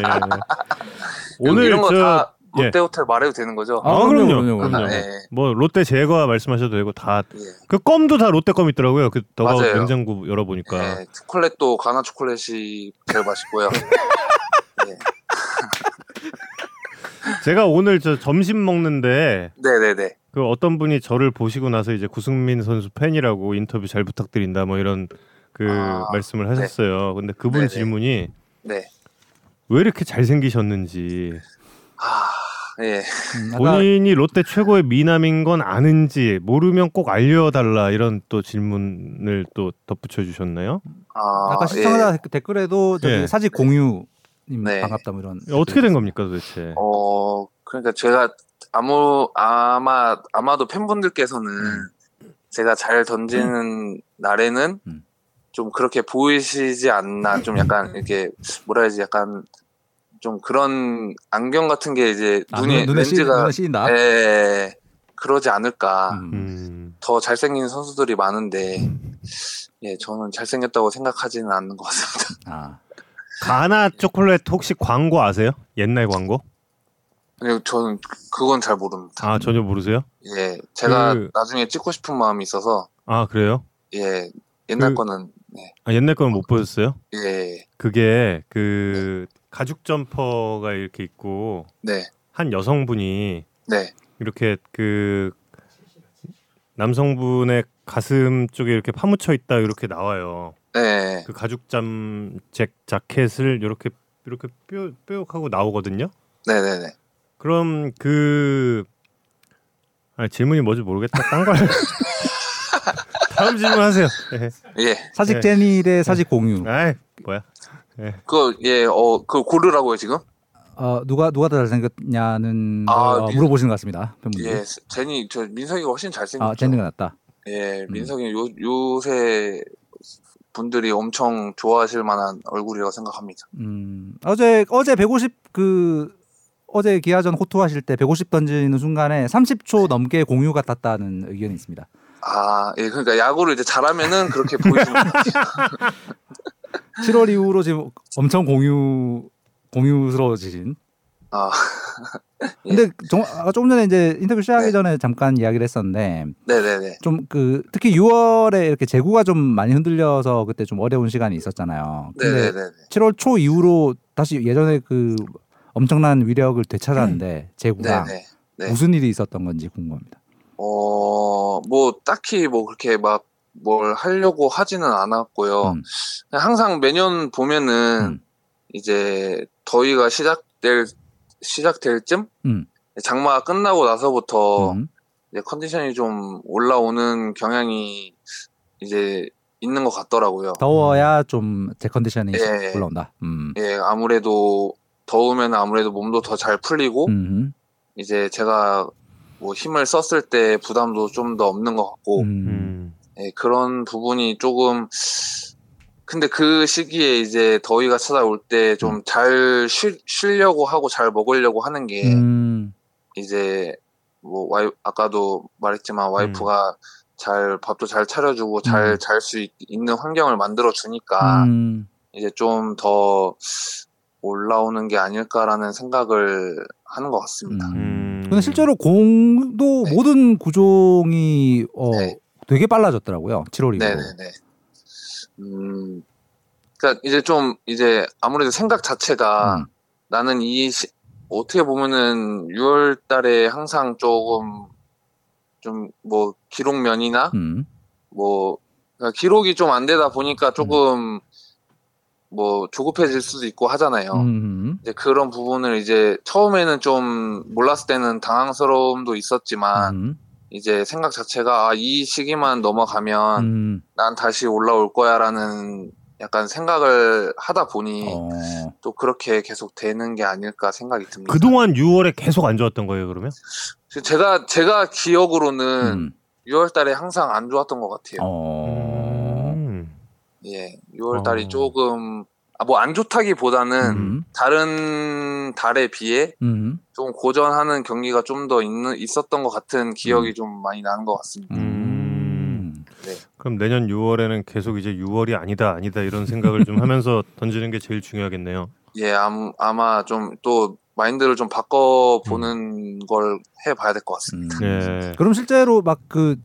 오늘 오늘 이런 거저다 롯데 예. 호텔 말해도 되는 거죠? 아, 아, 그럼요, 그럼요, 그럼요, 그럼요. 예, 뭐 롯데 제과 말씀하셔도 되고 다그 예. 껌도 다 롯데 껌 있더라고요. 그 더가웃 맞아요. 냉장고 열어보니까 예, 초콜릿도 가나 초콜릿이 제일 맛있고요. 예. 제가 오늘 저 점심 먹는데 네네네. 그 어떤 분이 저를 보시고 나서 이제 구승민 선수 팬이라고 인터뷰 잘 부탁드린다 뭐 이런 그 아, 말씀을 하셨어요. 근데 그분 네네. 질문이 네. 왜 이렇게 잘생기셨는지 아, 예. 음, 본인이 롯데 최고의 미남인 건 아는지 모르면 꼭 알려달라 이런 또 질문을 또 덧붙여 주셨나요? 아, 아까 예. 시청자 댓글에도 저기 예. 사직 공유 님 네. 반갑다 뭐 이런 어떻게 된 겁니까 도대체? 어, 그러니까 제가 아무 아마 아마도 팬분들께서는 음. 제가 잘 던지는 날에는 음. 좀 그렇게 보이시지 않나 좀 약간 이렇게 뭐라 해야지 약간 좀 그런 안경 같은 게 이제 아, 눈에 눈에 씌 렌즈가 눈에 씌인다. 예, 그러지 않을까 음. 음, 더 잘생긴 선수들이 많은데 예 저는 잘생겼다고 생각하지는 않는 것 같습니다. 아, 가나 초콜릿 혹시 광고 아세요? 옛날 광고? 아니, 저는 그건 잘 모릅니다. 아 전혀 모르세요? 예 제가 그- 나중에 찍고 싶은 마음이 있어서 아 그래요? 예 옛날 그- 거는 네, 아, 옛날 거는 못 보셨어요? 예 그게 그 가죽 점퍼가 이렇게 있고 네, 한 여성분이 네, 이렇게 그 남성분의 가슴 쪽에 이렇게 파묻혀 있다 이렇게 나와요. 네, 그 가죽 잠잭 자켓을 이렇게 이렇게 뾰 뾰족하고 나오거든요. 네, 네, 네. 그럼 그 아, 질문이 뭔지 모르겠다. 딴 걸. 다음 질문하세요. 예. 예, 사직 네. 제니의 사직 공유. 아이 뭐야? 그거 예, 어, 그 고르라고요 지금? 어, 누가 누가 더 잘생겼냐는 아, 걸, 어, 미- 물어보시는 것 같습니다. 팬분들이. 예, 제니 저 민석이가 훨씬 잘생겼죠. 아, 제니가 낫다. 예, 민석이 요, 요새 분들이 엄청 좋아하실 만한 얼굴이라고 생각합니다. 음, 어제 어제 150 그 어제 기아전 호투하실 때 150 던지는 순간에 30초 넘게 공유 같았다는 의견이 있습니다. 아, 예, 그러니까 야구를 이제 잘하면은 그렇게 보이는 것 같아요. 7월 이후로 지금 엄청 공유 공유스러워지신. 아, 근데 정, 아까 조금 전에 이제 인터뷰 시작하기 네. 전에 잠깐 이야기를 했었는데 네네네. 좀 그 특히 6월에 이렇게 재구가 좀 많이 흔들려서 그때 좀 어려운 시간이 있었잖아요. 근데 네네네. 7월 초 이후로 다시 예전에 그 엄청난 위력을 되찾았는데 재구가 네네. 네. 무슨 일이 있었던 건지 궁금합니다. 어, 뭐, 딱히 뭐 그렇게 막 뭘 하려고 하지는 않았고요. 음. 항상 매년 보면은 음. 이제 더위가 시작될, 시작될 쯤? 음. 장마가 끝나고 나서부터 음. 이제 컨디션이 좀 올라오는 경향이 이제 있는 것 같더라고요. 더워야 좀 제 컨디션이 예. 올라온다. 음. 예, 아무래도 더우면 아무래도 몸도 더 잘 풀리고 음. 이제 제가 뭐 힘을 썼을 때 부담도 좀 더 없는 것 같고 음. 음. 예, 그런 부분이 조금 근데 그 시기에 이제 더위가 찾아올 때 좀 잘 쉬려고 하고 잘 먹으려고 하는 게 음. 이제 뭐 와이 아까도 말했지만 와이프가 잘 밥도 잘 차려주고 잘 음. 잘수 있는 환경을 만들어 주니까 음. 이제 좀 더 올라오는 게 아닐까라는 생각을 하는 것 같습니다. 음. 음. 근데 실제로 공도 네. 모든 구종이 어, 네. 되게 빨라졌더라고요. 7월 이후로. 네네네. 음, 그러니까 이제 좀 이제 아무래도 생각 자체가 음. 나는 이 시- 어떻게 보면은 6월 달에 항상 조금 좀 뭐 기록면이나 음. 뭐 그러니까 기록이 좀 안 되다 보니까 조금 뭐 조급해질 수도 있고 하잖아요. 음. 이제 그런 부분을 이제 처음에는 좀 몰랐을 때는 당황스러움도 있었지만 음. 이제 생각 자체가 아, 이 시기만 넘어가면 음. 난 다시 올라올 거야라는 약간 생각을 하다 보니 어. 또 그렇게 계속 되는 게 아닐까 생각이 듭니다. 그동안 6월에 계속 안 좋았던 거예요, 그러면? 제가 제가 기억으로는 음. 6월 달에 항상 안 좋았던 것 같아요. 어. 음. 예, 6월 달이 어. 조금 아, 뭐 안 좋다기보다는 음. 다른 달에 비해 음. 좀 고전하는 경기가 좀 더 있는 있었던 것 같은 기억이 좀 많이 나는 것 같습니다. 음. 그럼 내년 6월에는 계속 이제 6월이 아니다, 아니다 이런 생각을 좀 하면서 던지는 게 제일 중요하겠네요. 예, 암, 아마 좀 또 마인드를 좀 바꿔 보는 걸 해봐야 될 것 같습니다. 음. 예. 그럼 실제로 막그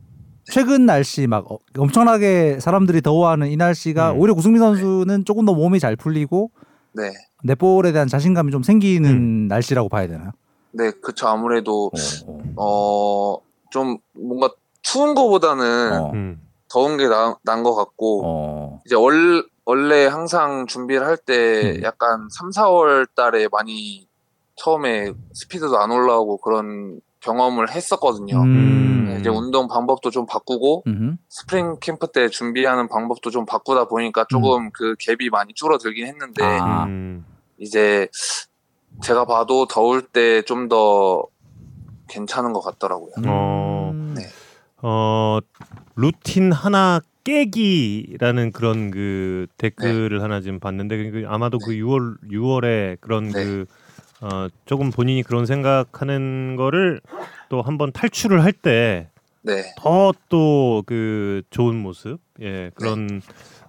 최근 날씨 막 어- 엄청나게 사람들이 더워하는 이 날씨가 음. 오히려 구승민 선수는 조금 더 몸이 잘 풀리고 네, 넷볼에 대한 자신감이 좀 생기는 음. 날씨라고 봐야 되나요? 네, 그쵸. 아무래도 어. 어, 좀 뭔가 추운 거보다는 어. 음. 더운 게난것 같고 어. 이제 월, 원래 항상 준비를 할때 음. 약간 3, 4월 달에 많이 처음에 스피드도 안 올라오고 그런 경험을 했었거든요. 음. 이제 운동 방법도 좀 바꾸고 음. 스프링 캠프 때 준비하는 방법도 좀 바꾸다 보니까 조금 그 갭이 많이 줄어들긴 했는데 아. 음. 이제 제가 봐도 더울 때 좀 더 괜찮은 것 같더라고요. 어. 음. 네. 어 루틴 하나 깨기라는 그런 그 댓글을 하나 지금 봤는데 그 아마도 그 6월 6월에 그런 네. 그 어, 조금 본인이 그런 생각하는 거를 또 한번 탈출을 할때 네, 더또 그 좋은 모습, 예 그런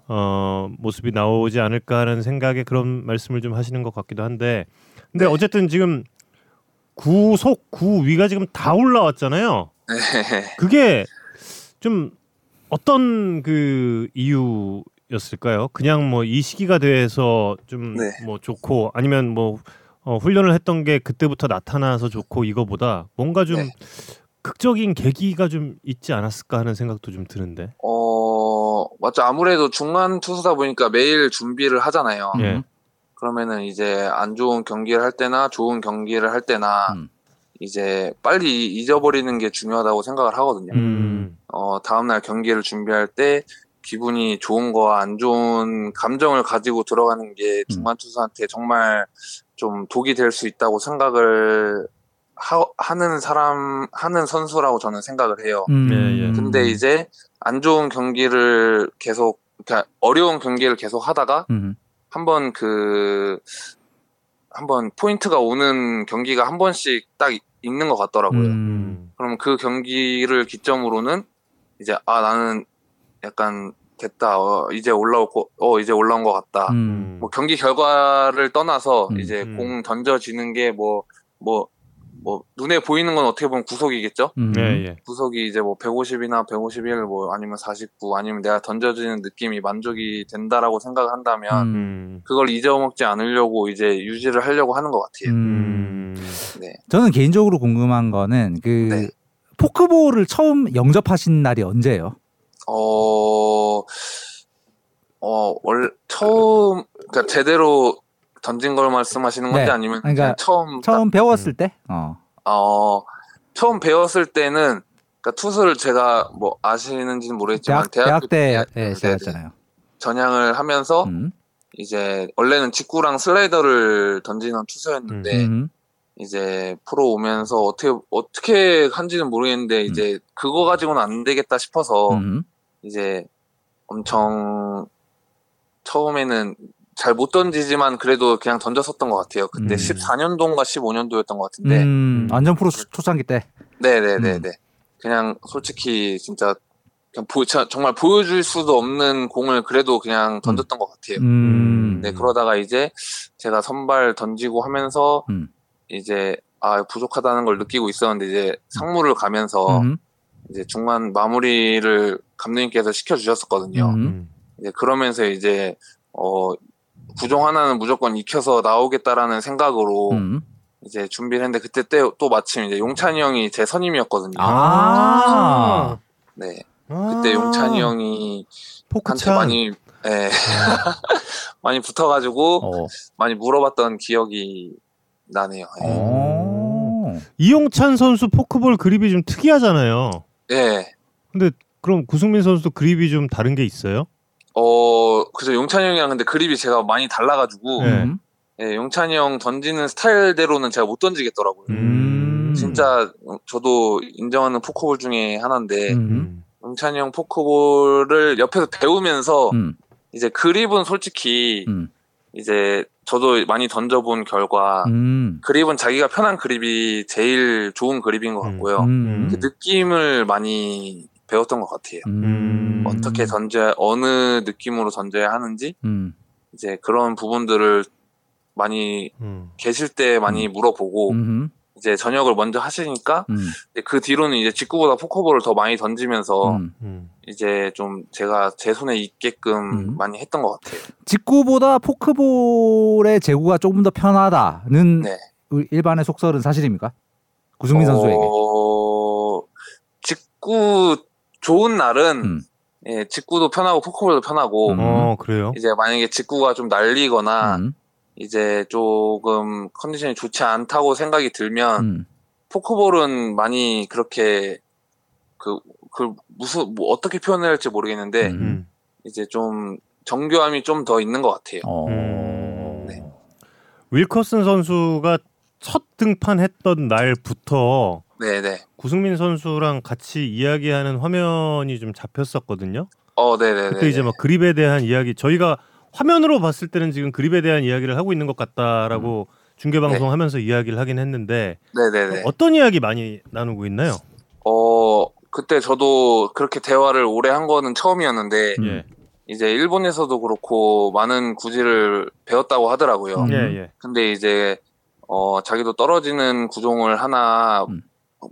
어 모습이 나오지 않을까 하는 생각에 그런 말씀을 좀 하시는 것 같기도 한데, 근데 네. 어쨌든 지금 구속 구위가 지금 다 올라왔잖아요. 네. 그게 좀 어떤 그 이유였을까요? 그냥 뭐 이 시기가 돼서 좀 네. 뭐 좋고 아니면 뭐 어, 훈련을 했던 게 그때부터 나타나서 좋고 이거보다 뭔가 좀 네. 극적인 계기가 좀 있지 않았을까 하는 생각도 좀 드는데. 어, 맞죠. 아무래도 중간 투수다 보니까 매일 준비를 하잖아요. 예. 음. 그러면은 이제 안 좋은 경기를 할 때나 좋은 경기를 할 때나 음. 이제 빨리 잊어버리는 게 중요하다고 생각을 하거든요. 음. 어, 다음날 경기를 준비할 때 기분이 좋은 거와 안 좋은 감정을 가지고 들어가는 게 중간 투수한테 정말 좀 독이 될 수 있다고 생각을 하, 는 사람 하는 선수라고 저는 생각을 해요. 음. 예, 예. 근데 이제 안 좋은 경기를 계속 그러니까 어려운 경기를 계속 하다가 음. 한번 그 한번 포인트가 오는 경기가 한 번씩 딱 있는 것 같더라고요. 음. 그럼 그 경기를 기점으로는 이제 아 나는 약간 됐다 어, 이제 올라올 거, 어 이제 올라온 것 같다. 음. 뭐 경기 결과를 떠나서 음. 이제 음. 공 던져지는 게 뭐뭐 뭐 눈에 보이는 건 어떻게 보면 구속이겠죠. 음. 예, 예. 구속이 이제 뭐 150이나 151, 뭐 아니면 49, 아니면 내가 던져지는 느낌이 만족이 된다라고 생각을 한다면 음. 음. 그걸 잊어먹지 않으려고 이제 유지를 하려고 하는 것 같아요. 음. 음. 네. 저는 개인적으로 궁금한 거는 그 네. 포크볼을 처음 영접하신 날이 언제예요? 어, 어, 월, 처음, 그러니까 제대로 던진 걸 말씀하시는 건지 네. 아니면 그러니까 그냥 처음, 딱, 처음 배웠을 때? 어. 어, 처음 배웠을 때는, 그러니까 투수를 제가 뭐 아시는지는 모르겠지만, 대학 대학 때 네, 예, 네, 시작했잖아요. 전향을 하면서 음. 이제 원래는 직구랑 슬라이더를 던지는 투수였는데 음. 이제 프로 오면서 어떻게 어떻게 한지는 모르겠는데 이제 그거 가지고는 안 되겠다 싶어서 음. 이제 엄청 처음에는 잘 못 던지지만 그래도 그냥 던졌었던 것 같아요. 그때 음. 14년도인가 15년도였던 것 같은데. 음. 완전 프로 초- 초창기 때. 네네네네. 음. 그냥 솔직히 진짜 그냥 보, 자- 정말 보여줄 수도 없는 공을 그래도 그냥 던졌던 것 같아요. 음. 네, 그러다가 이제 제가 선발 던지고 하면서 음. 이제 아, 부족하다는 걸 느끼고 있었는데 이제 상무를 가면서 음. 이제 중간 마무리를 감독님께서 시켜주셨었거든요. 음. 음. 이제 그러면서 이제 어 구종 하나는 무조건 익혀서 나오겠다라는 생각으로 음. 이제 준비를 했는데 그때 때 또 마침 이제 용찬이 형이 제 선임이었거든요. 아. 네. 아. 그때 용찬이 형이 한테 포크찬 많이 예. 많이 붙어가지고 어. 많이 물어봤던 기억이 나네요. 예. 어. 이용찬 선수 포크볼 그립이 좀 특이하잖아요. 예. 근데 그럼 구승민 선수도 그립이 좀 다른 게 있어요? 어, 그죠. 용찬이 형이랑 근데 그립이 제가 많이 달라가지고, 네. 음. 예, 용찬이 형 던지는 스타일대로는 제가 못 던지겠더라고요. 음. 진짜 저도 인정하는 포크볼 중에 하나인데, 음. 용찬이 형 포크볼을 옆에서 배우면서, 음. 이제 그립은 솔직히, 음. 이제 저도 많이 던져본 결과, 음. 그립은 자기가 편한 그립이 제일 좋은 그립인 것 음. 같고요. 음. 그 느낌을 많이 배웠던 것 같아요. 음. 어떻게 던져야, 어느 느낌으로 던져야 하는지, 음. 이제 그런 부분들을 많이 음. 계실 때 많이 물어보고 음. 이제 전역을 먼저 하시니까 음. 이제 그 뒤로는 이제 직구보다 포커볼을 더 많이 던지면서 음. 음. 이제 좀 제가 제 손에 있게끔 음. 많이 했던 것 같아요. 직구보다 포크볼의 제구가 조금 더 편하다는 네. 일반의 속설은 사실입니까? 구승민 선수에게. 어, 직구 좋은 날은 음. 예, 직구도 편하고 포커볼도 편하고 음. 어 그래요? 이제 만약에 직구가 좀 날리거나 음. 이제 조금 컨디션이 좋지 않다고 생각이 들면 음. 포크볼은 많이 그렇게 그, 그 무슨 뭐 어떻게 표현해야 할지 모르겠는데 음. 음. 이제 좀 정교함이 좀 더 있는 것 같아요. 어. 음. 네. 윌커슨 선수가 첫 등판했던 날부터 네네. 구승민 선수랑 같이 이야기하는 화면이 좀 잡혔었거든요. 어, 네네네. 그때 이제 막 그립에 대한 이야기 저희가 화면으로 봤을 때는 지금 그립에 대한 이야기를 하고 있는 것 같다라고 중계 방송하면서 이야기를 하긴 했는데 네네네. 어떤 이야기 많이 나누고 있나요? 어, 그때 저도 그렇게 대화를 오래 한 거는 처음이었는데 음. 예, 이제 일본에서도 그렇고 많은 구질을 배웠다고 하더라고요. 음. 예, 예. 근데 이제 어 자기도 떨어지는 구종을 하나 음.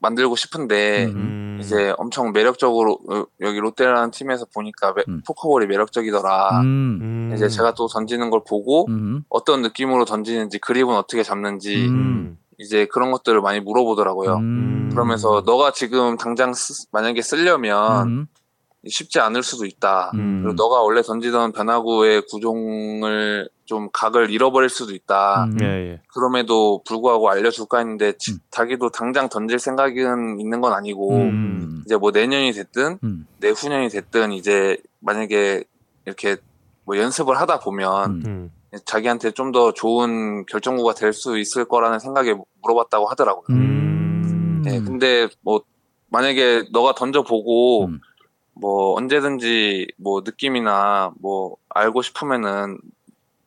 만들고 싶은데 음. 음. 이제 엄청 매력적으로 어, 여기 롯데라는 팀에서 보니까 매- 음. 포커볼이 매력적이더라. 음. 음. 이제 제가 또 던지는 걸 보고 음. 어떤 느낌으로 던지는지 그립은 어떻게 잡는지 음. 이제 그런 것들을 많이 물어보더라고요. 음. 그러면서 너가 지금 당장 쓰- 만약에 쓰려면 음. 쉽지 않을 수도 있다. 음. 그리고 너가 원래 던지던 변화구의 구종을 좀 각을 잃어버릴 수도 있다. 음. 예, 예. 그럼에도 불구하고 알려줄까 했는데 지- 음. 자기도 당장 던질 생각은 있는 건 아니고 음. 이제 뭐 내년이 됐든 음. 내후년이 됐든 이제 만약에 이렇게 뭐 연습을 하다 보면 음. 음. 자기한테 좀 더 좋은 결정구가 될 수 있을 거라는 생각에 물어봤다고 하더라고요. 음. 음. 네, 근데 뭐 만약에 너가 던져보고 음. 뭐 언제든지 뭐 느낌이나 뭐 알고 싶으면은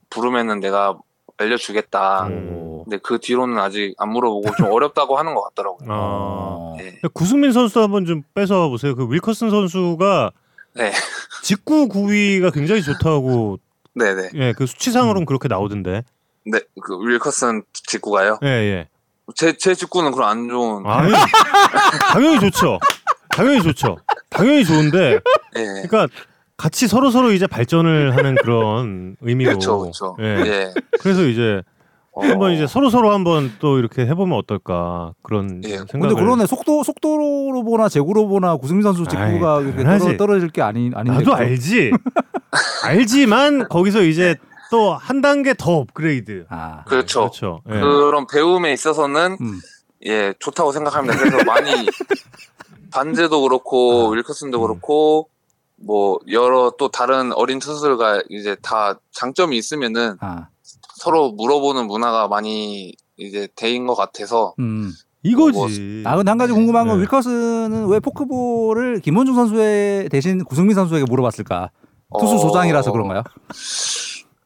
부르면은 내가 알려주겠다. 음. 오. 근데 그 뒤로는 아직 안 물어보고 좀 어렵다고 하는 것 같더라고요. 아. 어. 네. 구승민 선수도 한번 좀 뺏어 보세요. 그 윌커슨 선수가 네. 직구 구위가 굉장히 좋다고 네네. 예, 그 수치상으로는 그렇게 나오던데. 네, 그 윌커슨 직구가요. 예, 예. 제, 제 직구는 그럼 안 좋은. 아니, 당연히 좋죠. 당연히 좋죠. 당연히 좋은데, 예. 그러니까 같이 서로 서로 이제 발전을 하는 그런 의미로. 그렇죠, 그렇죠. 예. 예. 그래서 이제 어, 한번 이제 서로 서로 한번 또 이렇게 해보면 어떨까 그런 예. 생각을. 근데 그러네 속도 속도로 보나 제구로 보나 구승민 선수 직구가 아이, 이렇게. 떨어, 떨어질 게 아니 아닌데 나도 그죠? 알지. 알지만 거기서 이제 또 한 단계 더 업그레이드. 아, 그렇죠. 그렇죠. 예. 그런 배움에 있어서는 음. 예 좋다고 생각합니다. 그래서 많이 반제도 그렇고 아. 윌커슨도 음. 그렇고 뭐 여러 또 다른 어린 투수들과 이제 다 장점이 있으면은 아, 서로 물어보는 문화가 많이 이제 돼인 것 같아서 음. 이거지. 아 근데 한 가지 궁금한 건 네. 윌커스는 왜 포크볼을 김원중 선수의 대신 구승민 선수에게 물어봤을까? 투수 어, 조장이라서 그런가요?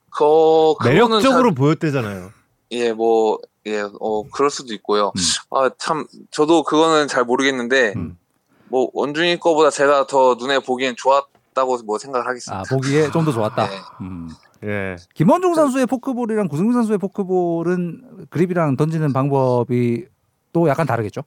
그 매력적으로 보였대잖아요. 예, 뭐, 예, 어, 그럴 수도 있고요. 음. 아, 참, 저도 그거는 잘 모르겠는데, 음. 뭐, 원중이 거보다 제가 더 눈에 보기엔 좋았다고 뭐 생각을 하겠습니다. 아 보기에 좀 더 좋았다. 네. 음. 예. 김원중 선수의 포크볼이랑 구승민 선수의 포크볼은 그립이랑 던지는 방법이 또 약간 다르겠죠?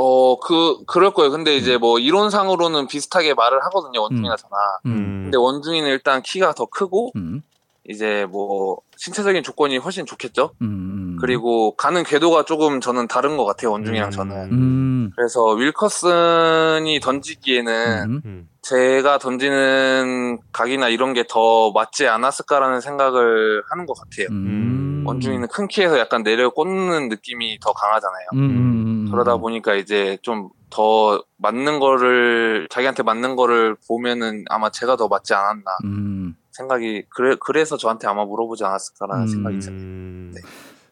어, 그, 그럴 거예요. 근데 이제 뭐, 이론상으로는 비슷하게 말을 하거든요, 원중이나 저나. 음. 근데 원중이는 일단 키가 더 크고, 음. 이제 뭐, 신체적인 조건이 훨씬 좋겠죠? 음. 음. 그리고 가는 궤도가 조금 저는 다른 것 같아요, 원중이랑 음. 저는. 음. 그래서 윌커슨이 던지기에는 음. 음. 제가 던지는 각이나 이런 게 더 맞지 않았을까라는 생각을 하는 것 같아요. 음. 원중이는 큰 키에서 약간 내려 꽂는 느낌이 더 강하잖아요. 그러다 보니까 이제 좀 더 맞는 거를 자기한테 맞는 거를 보면은 아마 제가 더 맞지 않았나 음. 생각이 그래 그래서 저한테 아마 물어보지 않았을까라는 음. 생각이 듭니다. 음. 네.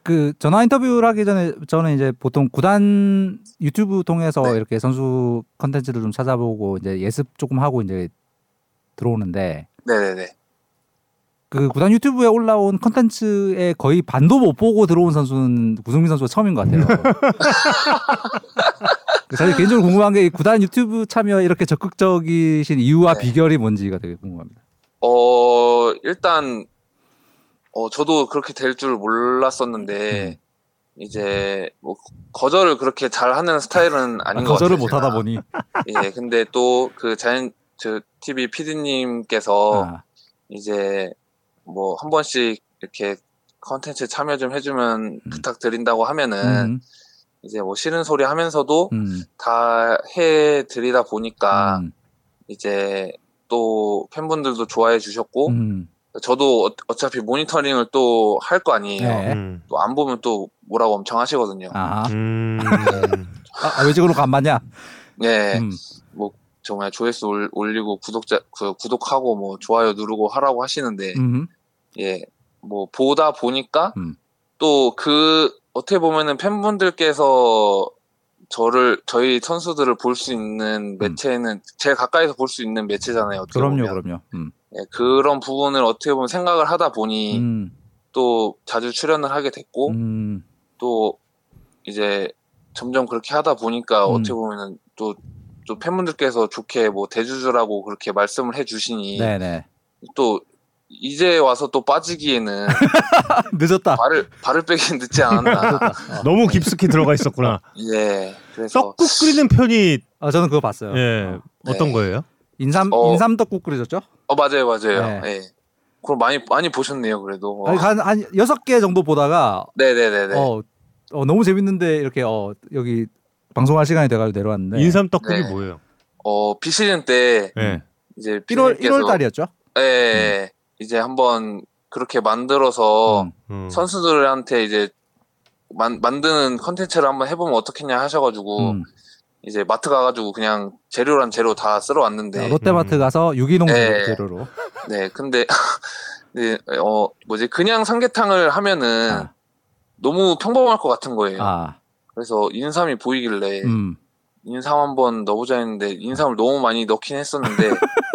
그 전화 인터뷰를 하기 전에 저는 이제 보통 구단 유튜브 통해서 네. 이렇게 선수 컨텐츠를 좀 찾아보고 이제 예습 조금 하고 이제 들어오는데 네네네. 그 구단 유튜브에 올라온 컨텐츠의 거의 반도 못 보고 들어온 선수는 구승민 선수가 처음인 것 같아요. 사실 개인적으로 궁금한 게이 구단 유튜브 참여 이렇게 적극적이신 이유와 네. 비결이 뭔지가 되게 궁금합니다. 어 일단 어 저도 그렇게 될 줄 몰랐었는데 음. 이제 뭐 거절을 그렇게 잘 하는 스타일은 아닌 것 거절을 같아요. 못 하다. 보니 예, 근데 또 그 자연 저 TV PD님께서 아, 이제 뭐 한 번씩 이렇게 컨텐츠 참여 좀 해주면 음. 부탁드린다고 하면은 음, 이제 뭐 싫은 소리 하면서도 음, 다 해드리다 보니까 음, 이제 또 팬분들도 좋아해 주셨고 음, 저도 어- 어차피 모니터링을 또 할 거 아니에요. 네. 음. 또안 보면 또 뭐라고 엄청 하시거든요. 아, 음. 아, 왜 지금 안 맞냐? 예, 음, 정말 조회수 올- 올리고 구독자 그 구독하고 뭐 좋아요 누르고 하라고 하시는데 음, 예, 뭐 보다 보니까 음. 또그 어떻게 보면은 팬분들께서 저를 저희 선수들을 볼 수 있는 매체는 제일 가까이서 볼 수 있는 매체잖아요. 그럼요, 보면. 그럼요. 음, 예, 그런 부분을 어떻게 보면 생각을 하다 보니 음, 또 자주 출연을 하게 됐고 음, 또 이제 점점 그렇게 하다 보니까 음. 어떻게 보면은 또, 또 팬분들께서 좋게 뭐 대주주라고 그렇게 말씀을 해주시니 네네. 또 이제 와서 또 빠지기에는 늦었다. 발을 발을 빼기 늦지 않았나. 어. 너무 깊숙이 들어가 있었구나. 예. 그래서 떡국 끓이는 편이 아, 저는 그거 봤어요. 예 네. 어떤 거예요? 인삼 어. 인삼 떡국 끓이셨죠? 어 맞아요 맞아요. 네. 예. 그럼 많이 많이 보셨네요 그래도. 어. 아니, 한, 한 여섯 개 정도 보다가 네네네네. 어, 어 너무 재밌는데 이렇게 어 여기 방송할 시간이 돼가지고 내려왔는데 인삼 떡국이 네. 뭐예요? 어 비시즌 때 예. 이제 1월 피디님께서 1월 달이었죠? 예. 이제 한번 그렇게 만들어서 음. 음. 선수들한테 이제 만, 만드는 컨텐츠를 한번 해보면 어떻겠냐 하셔가지고 음. 이제 마트 가가지고 그냥 재료란 재료 다 쓸어 왔는데 아, 롯데마트 음. 가서 유기농 네. 재료로 네 근데 네, 어 뭐지 그냥 삼계탕을 하면은 아, 너무 평범할 것 같은 거예요. 아, 그래서 인삼이 보이길래 음. 인삼 한번 넣어보자 했는데 인삼을 너무 많이 넣긴 했었는데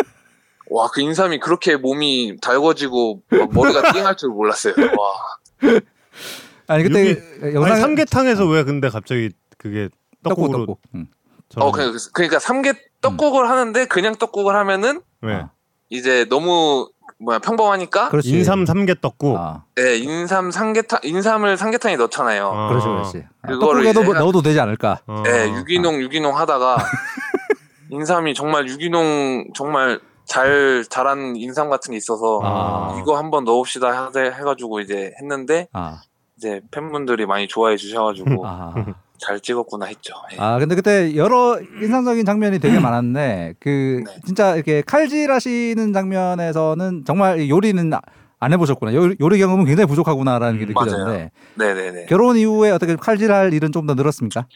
와 그 인삼이 그렇게 몸이 달궈지고 막 머리가 띵할 줄 몰랐어요. 와 아니 그때 아니, 영상 삼계탕에서 왜 근데 갑자기 그게 떡국 떡국으로 떡국. 음. 전환- 어, 그, 그러니까 삼계 떡국을 하는데 그냥 떡국을 하면은 네. 아, 이제 너무 뭐야 평범하니까 그렇지. 인삼 삼계떡국. 아, 네, 인삼 삼계탕 인삼을 삼계탕에 넣잖아요. 아. 그렇지 그렇지. 아, 그거를 뭐 넣어도 되지 않을까? 어. 네, 유기농 유기농 하다가 인삼이 정말 유기농 정말 잘 자란 인삼 같은 게 있어서 아. 이거 한번 넣읍시다 하되 해가지고 이제 했는데 아, 이제 팬분들이 많이 좋아해 주셔가지고 아. 잘 찍었구나 했죠. 예. 아 근데 그때 여러 인상적인 장면이 되게 많았는데 그 네. 진짜 이렇게 칼질하시는 장면에서는 정말 요리는 안 해보셨구나 요, 요리 경험은 굉장히 부족하구나라는 게 음, 느껴졌는데 네네네. 결혼 이후에 어떻게 칼질할 일은 좀 더 늘었습니까?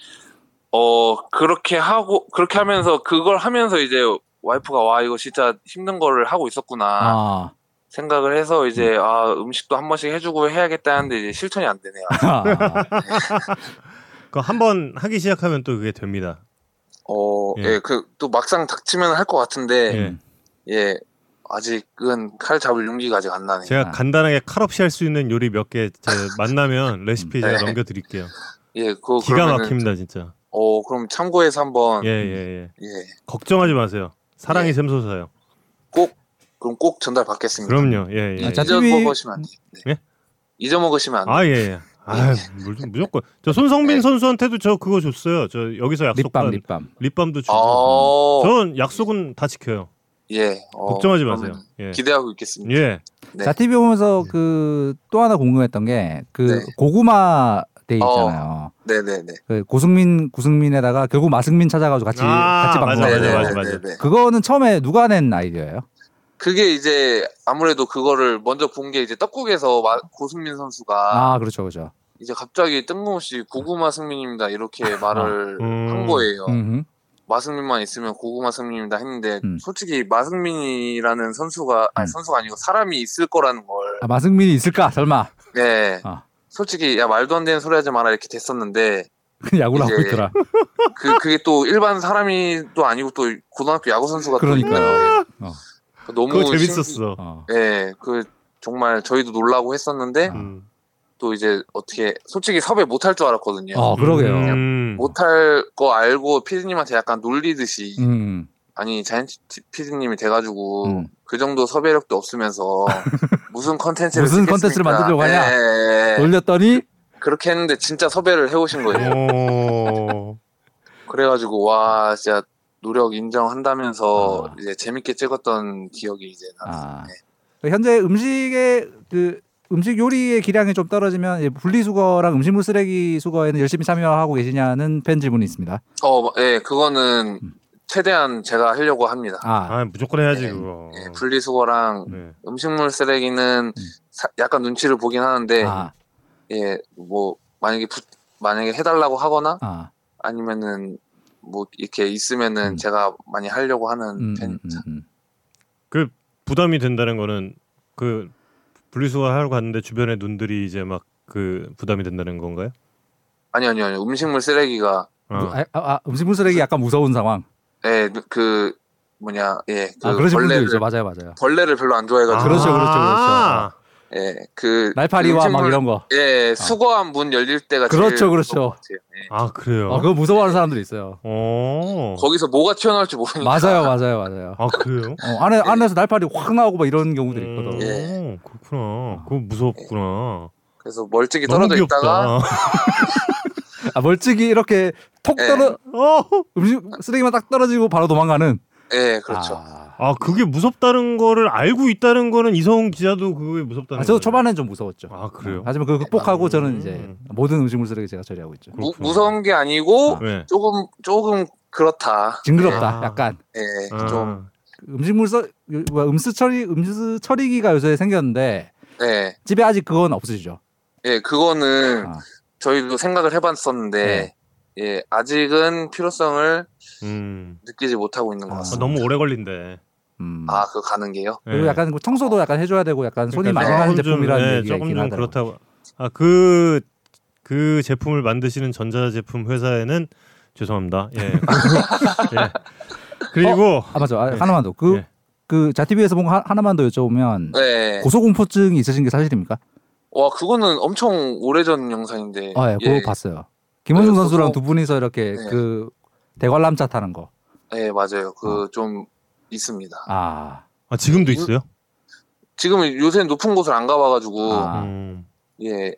어 그렇게 하고 그렇게 하면서 그걸 하면서 이제 와이프가 와 이거 진짜 힘든 거를 하고 있었구나 아, 생각을 해서 이제 아 음식도 한 번씩 해주고 해야겠다 하는데 이제 실천이 안 되네요. 아. 그 한 번 하기 시작하면 또 그게 됩니다. 어, 예. 예, 그 또 막상 닥치면 할 것 같은데 예. 예, 아직은 칼 잡을 용기가 아직 안 나네요. 제가 아. 간단하게 칼 없이 할 수 있는 요리 몇 개 만나면 레시피 제가 네. 넘겨드릴게요. 예, 그거 기가 막힙니다 진짜. 어, 그럼 참고해서 한번 예 예, 예, 예. 걱정하지 걱정하지 마세요. 사랑이 예. 샘솟아요. 그럼 꼭 전달 받겠습니다. 그럼요. 예 예. 아, 자, 잊어먹으시면 안 돼요. 네. 예? 잊어먹으시면 안 돼요. 아 예. 예. 아 물- 무조건. 저 손성빈 네. 선수한테도 저 그거 줬어요. 저 여기서 약속한 립밤 립밤 립밤도 주고. 어, 전 약속은 다 지켜요. 예, 어, 걱정하지 마세요. 예. 기대하고 있겠습니다. 예. 네. 자 TV 보면서 그 또 하나 궁금했던 게그 네. 고구마 데이 있잖아요. 네네네. 그 고승민 구승민에다가 결국 마승민 찾아가지고 같이 아, 같이 맞아, 방송하죠. 맞아, 네네네. 맞아, 맞아. 그거는 처음에 누가 낸 아이디어예요? 그게 이제 아무래도 그거를 먼저 본 게 이제 떡국에서 마- 고승민 선수가 아 그렇죠 그렇죠. 이제 갑자기 뜬금없이 고구마 승민입니다 이렇게 말을 음. 한 거예요. 음흠. 마승민만 있으면 고구마 승민입니다 했는데 음. 솔직히 마승민이라는 선수가 아니 음. 선수가 아니고 사람이 있을 거라는 걸 아, 마승민이 있을까 설마 네. 아. 솔직히 야 말도 안 되는 소리 하지 마라 이렇게 됐었는데 야구를 하고 있더라. 그 그게 또 일반 사람이 또 아니고 또 고등학교 야구 선수가 그러니까요. 또 어. 너무 그거 재밌었어. 어. 예, 그 정말 저희도 놀라고 했었는데 음. 또 이제 어떻게 솔직히 섭외 못 할 줄 알았거든요. 어 그러게요. 음. 못할 거 알고 피디님한테 약간 놀리듯이 음. 아니 자이언트 피디님이 돼가지고 음. 그 정도 섭외력도 없으면서 무슨 컨텐츠를 무슨? 컨텐츠를 만들려고 하냐? 예. 돌렸더니 그렇게 했는데 진짜 섭외를 해오신 거예요. 어. 그래가지고 와 진짜 노력 인정한다면서 아. 이제 재밌게 찍었던 기억이 이제 나요. 아. 네. 현재 음식의 그 음식 요리의 기량이 좀 떨어지면 분리수거랑 음식물 쓰레기 수거에는 열심히 참여하고 계시냐는 팬 질문이 있습니다. 어, 예, 그거는 음. 최대한 제가 하려고 합니다. 아, 아 무조건 해야지 네. 그거. 예, 분리수거랑 네. 음식물 쓰레기는 음. 사- 약간 눈치를 보긴 하는데 아, 예, 뭐 만약에 부- 만약에 해달라고 하거나 아, 아니면은 뭐 이렇게 있으면은 음. 제가 많이 하려고 하는 음, 음, 편입니다. 음, 음. 그 부담이 된다는 거는 그 분리수거 하러 갔는데 주변에 눈들이 이제 막 그 부담이 된다는 건가요? 아니 아니 아니 음식물 쓰레기가 어. 아, 아, 아, 음식물 쓰레기 약간 무서운 상황. 예, 그 뭐냐 예, 그 아, 그러신 분도 벌레를. 맞아요, 맞아요. 벌레를 별로 안 좋아해가지고 그렇죠, 그렇죠, 아. 예, 그 날파리와 막 이런 거. 예, 수거한 문 열릴 때가 그렇죠, 그렇죠. 예. 아 그래요? 어, 그거 무서워하는 사람들이 있어요. 어. 거기서 뭐가 튀어나올지 모르니까 맞아요, 맞아요, 맞아요. 아 그래요? 어, 안에 안에서 날파리 확 나오고 막 이런 경우들이 있거든. 음, 예. 그렇구나. 그거 무섭구나. 그래서 멀찍이 떨어져. 있다가 아, 멀찍이 이렇게 톡 예. 떨어 어. 음식 쓰레기만 딱 떨어지고 바로 도망가는. 예, 그렇죠. 아, 아 그게 무섭다는 거를 알고 있다는 거는 이성훈 기자도 그게 무섭다는. 아, 저도 거예요. 초반엔 좀 무서웠죠. 아 그래요? 하지만 그걸 극복하고 음. 저는 이제 모든 음식물 쓰레기 제가 처리하고 있죠. 무. 무서운 게 아니고 네. 조금 조금 그렇다. 징그럽다, 아. 약간. 예, 예, 아. 좀 음식물 써 뭐야, 음수 처리 음수 처리기가 요새 생겼는데 예, 집에 아직 그건 없으시죠? 예, 그거는 아. 저희도 생각을 해봤었는데 예, 아직은 필요성을 음. 느끼지 못하고 있는 것 아. 아, 같습니다. 너무 오래 걸린대. 음. 아, 그거 가는 게요? 그리고 예. 약간 그 청소도 약간 해줘야 되고 약간 손이 그러니까 많이 가는 조금 좀, 제품이라는 예, 얘기가 조금 좀 하더라고요. 그렇다고. 아 그 그 제품을 만드시는 전자제품 회사에는 죄송합니다. 예. 예. 그리고 아 맞아. 아, 네. 하나만 더. 그 예. 그 자티비에서 본거 하나만 더 여쭤보면 네. 고소공포증이 있으신 게 사실입니까? 와 그거는 엄청 오래전 영상인데. 아, 예, 그거 봤어요. 김원중 네, 선수랑 두 분이서 이렇게 네. 그 대관람차 타는 거. 네 맞아요. 어. 그좀 있습니다. 아, 아, 지금도 있어요? 지금은 요새 높은 곳을 안 가봐가지고 아. 음. 예.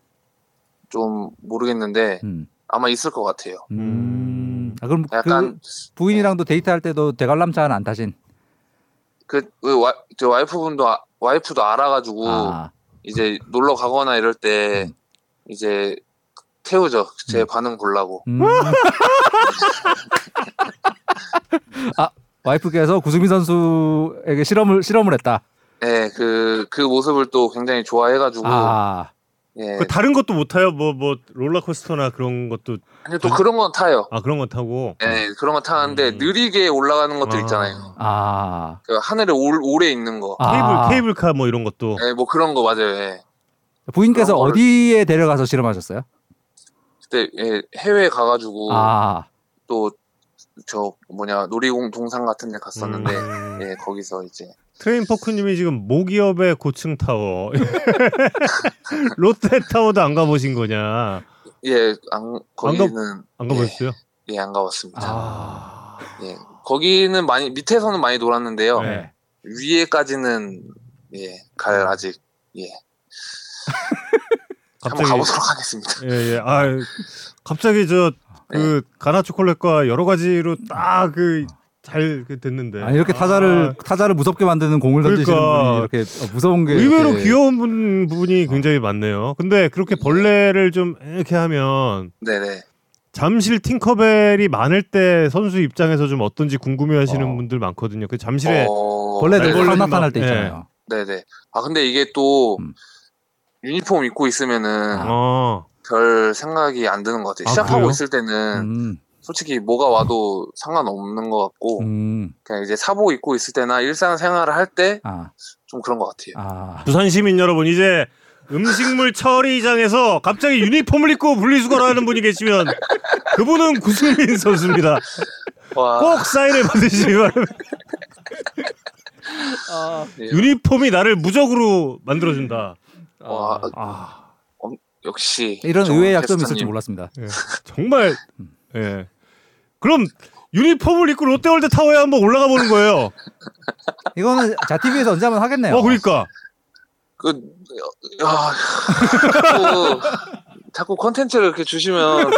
좀 모르겠는데 음, 아마 있을 것 같아요. 음. 아, 그럼 약간 그 부인이랑도 데이트할 때도 대관람차는 안 타신? 그, 그 와, 저 와이프분도 아- 와이프도 알아가지고 아, 이제 놀러 가거나 이럴 때 음. 이제 태우죠. 제 음. 반응 보려고. 음. 아, 와이프께서 구승민 선수에게 실험을 실험을 했다. 예, 그, 그 모습을 또 굉장히 좋아해가지고. 아, 예. 그 다른 것도 못 타요? 뭐 뭐 롤러코스터나 그런 것도 아니, 또 그런 건 타요. 아 그런 거 타고. 예, 그런 건 타는데 음. 느리게 올라가는 것들 아. 있잖아요. 아, 그 하늘에 올, 오래 있는 거. 아. 케이블 케이블카 뭐 이런 것도. 예, 뭐 그런 거 맞아요. 예. 부인께서 거를- 어디에 데려가서 실험하셨어요? 그때 예, 해외 가가지고 아, 또저 뭐냐 놀이공 동산 같은 데 갔었는데 음. 예, 거기서 이제 트레인 포크님이 지금 모기업의 고층 타워, 롯데 타워도 안 가보신 거냐? 예, 안 거기는 안 가보셨어요? 예, 예, 안 가봤습니다. 아, 예. 거기는 많이 밑에서는 많이 놀았는데요. 네. 위에까지는 예, 갈 아직 예. 한번 갑자기 가보도록 하겠습니다. 예, 예. 아, 갑자기 저 그 가나 초콜릿과 여러 가지로 딱 그 잘 됐는데. 아, 이렇게 타자를 타자를 무섭게 만드는 공을 던지시는 그러니까. 분이 이렇게 어, 무서운 게 의외로 이렇게- 귀여운 분, 분이 굉장히 많네요. 근데 그렇게 벌레를 좀 이렇게 하면 네네. 잠실 팅커벨이 많을 때 선수 입장에서 좀 어떤지 궁금해하시는 어. 분들 많거든요. 그 잠실에 어, 벌레들 나타날 때 예. 있잖아요. 네네. 아 근데 이게 또 음. 유니폼 입고 있으면은 어, 별 생각이 안 드는 것 같아요. 아, 시합하고 그래요? 있을 때는 음, 솔직히 뭐가 와도 상관없는 것 같고 음, 그냥 이제 사복 입고 있을 때나 일상생활을 할 때좀 아, 그런 것 같아요. 아, 부산 시민 여러분 이제 음식물 처리장에서 갑자기 유니폼을 입고 분리수거를 하는 분이 계시면 그분은 구승민 선수입니다. 와, 꼭 사인을 받으시기 바랍니다. 예. 유니폼이 나를 무적으로 만들어준다. 와, 아 역시 이런 정 의외의 약점이 있을 줄. 몰랐습니다. 정말 예. 그럼 유니폼을 입고 롯데월드 타워에 한번 올라가 보는 거예요. 이거는 자티비에서 언제 한번 하겠네요. 어 그러니까 그, 야, 자꾸, 자꾸 컨텐츠를 이렇게 주시면,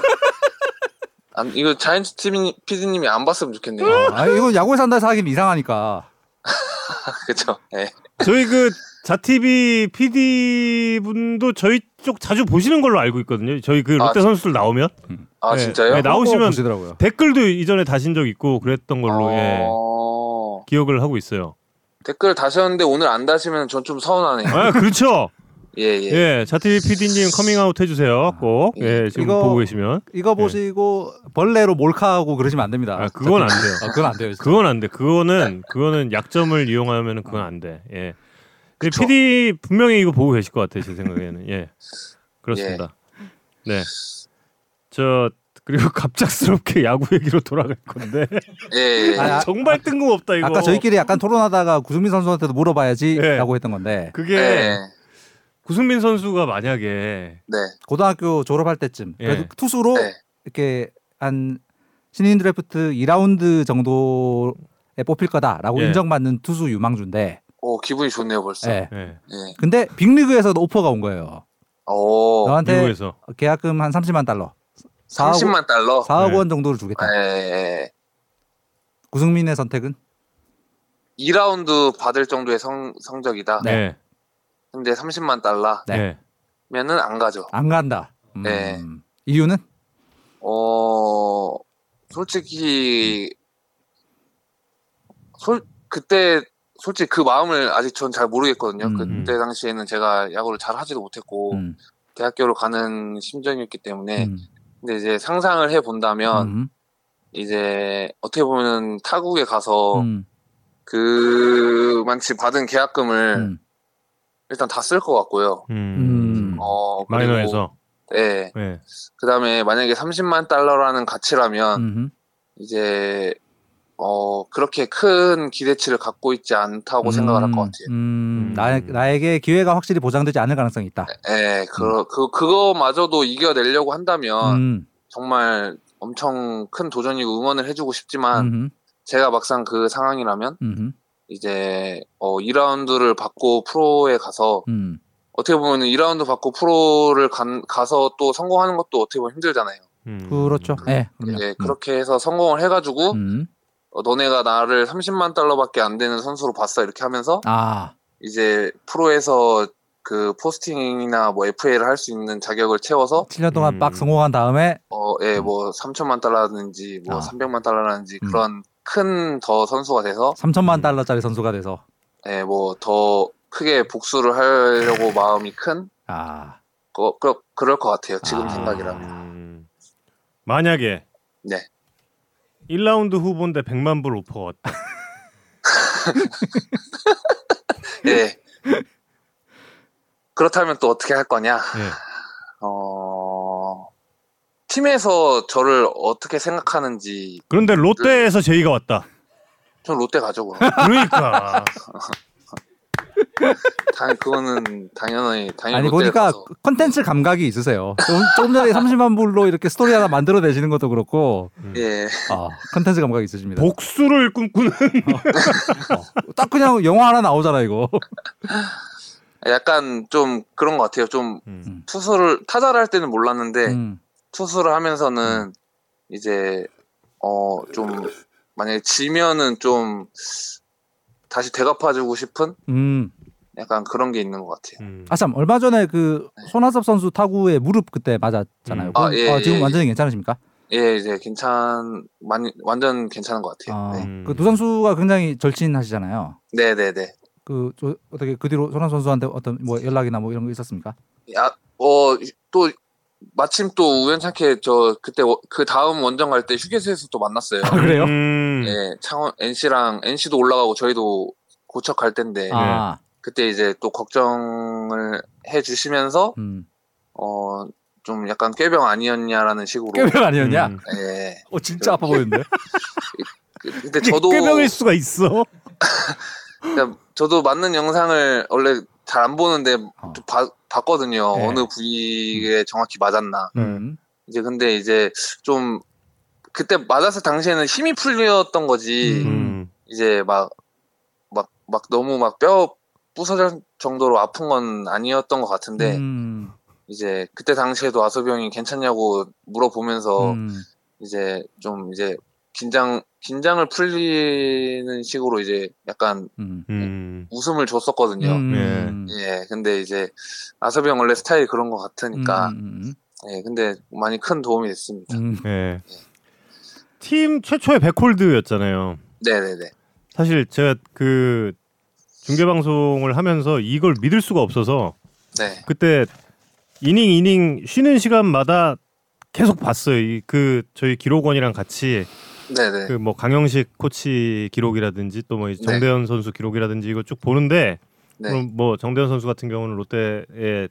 안, 이거 자이언츠 팀 PD님이 안 봤으면 좋겠네요. 아, 이거 야구에서 한다해서 하기는 이상하니까. 그쵸? 예. 저희 그 자티비 PD 분도 저희 쪽 자주 보시는 걸로 알고 있거든요. 저희 그 롯데 아, 선수들 나오면 아, 네. 진짜요? 네, 나오시면 보시더라고요. 댓글도 이전에 다신 적 있고 그랬던 걸로 예, 어, 기억을 하고 있어요. 댓글 다셨는데 오늘 안 다시면 전 좀 서운하네요. 아 그렇죠. 예, 예. 예, 자티비 PD님 커밍아웃 해주세요. 꼭 예, 지금 이거- 보고 계시면 이거 보시고 벌레로 몰카하고 그러시면 안 됩니다. 아, 그건 안 돼요. 아, 그건 안 돼요. 진짜. 그건 안 돼. 그거는 그거는 약점을 이용하면 그건 안 돼. 예. 근데 그쵸. PD 분명히 이거 보고 계실 것 같아요. 제 생각에는. 예. 그렇습니다. 네. 저 그리고 갑작스럽게 야구 얘기로 돌아갈 건데 예, 예. 아, 정말 뜬금없다 이거. 아까 저희끼리 약간 토론하다가 구승민 선수한테도 물어봐야지라고 예. 했던 건데 그게 예. 구승민 선수가 만약에 네. 고등학교 졸업할 때쯤 그래도 예. 투수로 네. 이렇게 한 신인 드래프트 2라운드 정도에 뽑힐 거다라고 예. 인정받는 투수 유망주인데 오, 기분이 좋네요, 벌써. 예. 예. 예. 근데 빅리그에서도 오퍼가 온 거예요. 오, 너한테 미국에서 계약금 한 30만 달러. 4억, 30만 달러? 4억 네. 원 정도를 주겠다. 예, 예. 구승민의 선택은 2라운드 받을 정도의 성, 성적이다. 네. 네. 근데 30만 달러면은 네. 안 가죠. 안 간다. 음, 네. 이유는 어, 솔직히, 솔, 그때, 솔직히 그 마음을 아직 전 잘 모르겠거든요. 음. 그때 당시에는 제가 야구를 잘 하지도 못했고, 음, 대학교로 가는 심정이었기 때문에, 음, 근데 이제 상상을 해 본다면, 음, 이제 어떻게 보면 타국에 가서 음, 그만치 받은 계약금을 음, 일단 다 쓸 것 같고요. 어, 그리고, 마이너에서 예. 네. 그다음에 만약에 30만 달러라는 가치라면. 이제 어 그렇게 큰 기대치를 갖고 있지 않다고 생각을 할 것 같아요. 음, 음. 나, 나에게 기회가 확실히 보장되지 않을 가능성이 있다. 예, 그, 그, 그거마저도 이겨내려고 한다면 음, 정말 엄청 큰 도전이고 응원을 해주고 싶지만 음흠, 제가 막상 그 상황이라면 음흠, 이제 어 2라운드를 받고 프로에 가서 음. 어떻게 보면 2라운드 받고 프로를 간, 가서 또 성공하는 것도 어떻게 보면 힘들잖아요. 음. 그렇죠. 예, 그럼요. 예, 그렇게 해서 성공을 해가지고 음. 어, 너네가 나를 30만 달러밖에 안 되는 선수로 봤어 이렇게 하면서 아, 이제 프로에서 그 포스팅이나 뭐 FA를 할 수 있는 자격을 채워서 7년 동안 음. 빡 성공한 다음에 어, 예, 뭐 3천만 달러라든지 뭐 아. 300만 달러라든지 음. 그런 큰 더 선수가 돼서 3천만 음. 달러짜리 선수가 돼서 예, 뭐 더 크게 복수를 하려고 마음이 큰 아, 거, 그, 그럴 것 같아요. 지금 아. 생각이라면. 음. 만약에 네. 1라운드 후보인데 100만 불 오퍼가 왔다. 예. 그렇다면 또 어떻게 할 거냐? 예. 어, 팀에서 저를 어떻게 생각하는지 그런데 롯데에서 제의가 왔다. 좀 롯데 가죠, 그럼. 그러니까 당, 그거는 당연히, 당연히 아니 보니까 가서. 컨텐츠 감각이 있으세요. 조금, 조금 전에 30만 불로 이렇게 스토리 하나 만들어 내시는 것도 그렇고, 예. 아, 컨텐츠 감각이 있으십니다. 복수를 꿈꾸는 어, 딱 그냥 영화 하나 나오잖아 이거. 약간 좀 그런 것 같아요. 좀 음. 투수를, 타자를 할 때는 몰랐는데, 음, 투수를 하면서는 이제, 어, 좀, 만약에 지면은 좀, 다시 되갚아주고 싶은 음. 약간 그런 게 있는 것 같아요. 음. 아참 얼마 전에 그 손아섭 선수 타구에 무릎 그때 맞았잖아요. 음. 아, 예, 어, 지금 예, 완전히 괜찮으십니까? 예, 이제 괜찮, 많이, 완전 괜찮은 것 같아요. 아, 네. 음. 그두 선수가 굉장히 절친하시잖아요. 네 네 네. 그 저, 어떻게 그 뒤로 손아섭 선수한테 어떤 뭐 연락이나 뭐 이런 거 있었습니까? 야, 어, 또, 마침 또 우연찮게 저 그때 워- 그 다음 원정 갈 때 휴게소에서 또 만났어요. 아, 그래요? 음. 예, 창원, NC랑, NC도 올라가고 저희도 고척 갈 텐데, 아, 그때 이제 또 걱정을 해 주시면서, 음. 어, 좀 약간 꾀병 아니었냐라는 식으로. 꾀병 아니었냐? 음. 예. 어 진짜 아파 보이는데. 그- 근데 이게 저도, 꾀병일 수가 있어. 저도 맞는 영상을 원래 잘 안 보는데 어. 좀 봐, 봤거든요. 네. 어느 부위에 정확히 맞았나. 음. 이제 근데 이제 좀 그때 맞았을 당시에는 힘이 풀렸던 거지 음. 이제 막 막 막 너무 막 뼈 부서질 정도로 아픈 건 아니었던 것 같은데 음. 이제 그때 당시에도 형이 괜찮냐고 물어보면서 음. 이제 좀 이제 긴장 긴장을 풀리는 식으로 이제 약간 음. 음. 웃음을 줬었거든요. 음. 예, 근데 이제 아섭이 형 원래 스타일이 그런 것 같으니까 음. 예, 근데 많이 큰 도움이 됐습니다. 음. 예. 팀 최초의 백홀드였잖아요. 네네네. 사실 제가 그 중계 방송을 하면서 이걸 믿을 수가 없어서 네. 그때 이닝 이닝 쉬는 시간마다 계속 봤어요. 이 그 저희 기록원이랑 같이. 그 뭐 강영식 코치 기록이라든지 또 뭐 정대현 선수 기록이라든지 이거 쭉 보는데 네. 그럼 뭐 정대현 선수 같은 경우는 롯데에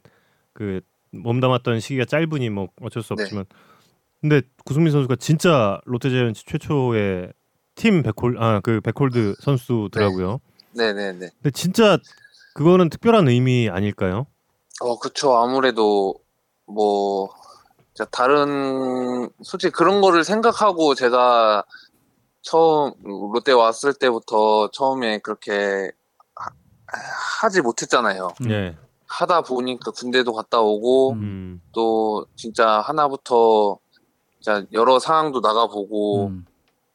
그 몸담았던 시기가 짧으니 뭐 어쩔 수 네. 없지만 근데 구승민 선수가 진짜 롯데자이언츠 최초의 팀 백홀 아 그 백홀드 선수더라고요. 네 네 네. 근데 진짜 그거는 특별한 의미 아닐까요? 어, 그쵸. 아무래도, 뭐, 자, 다른, 솔직히 그런 거를 생각하고 제가 처음, 롯데 왔을 때부터 처음에 그렇게 하, 하지 못했잖아요. 음. 예. 하다 보니까 군대도 갔다 오고, 음. 음. 또 진짜 하나부터 진짜 여러 상황도 나가보고, 음.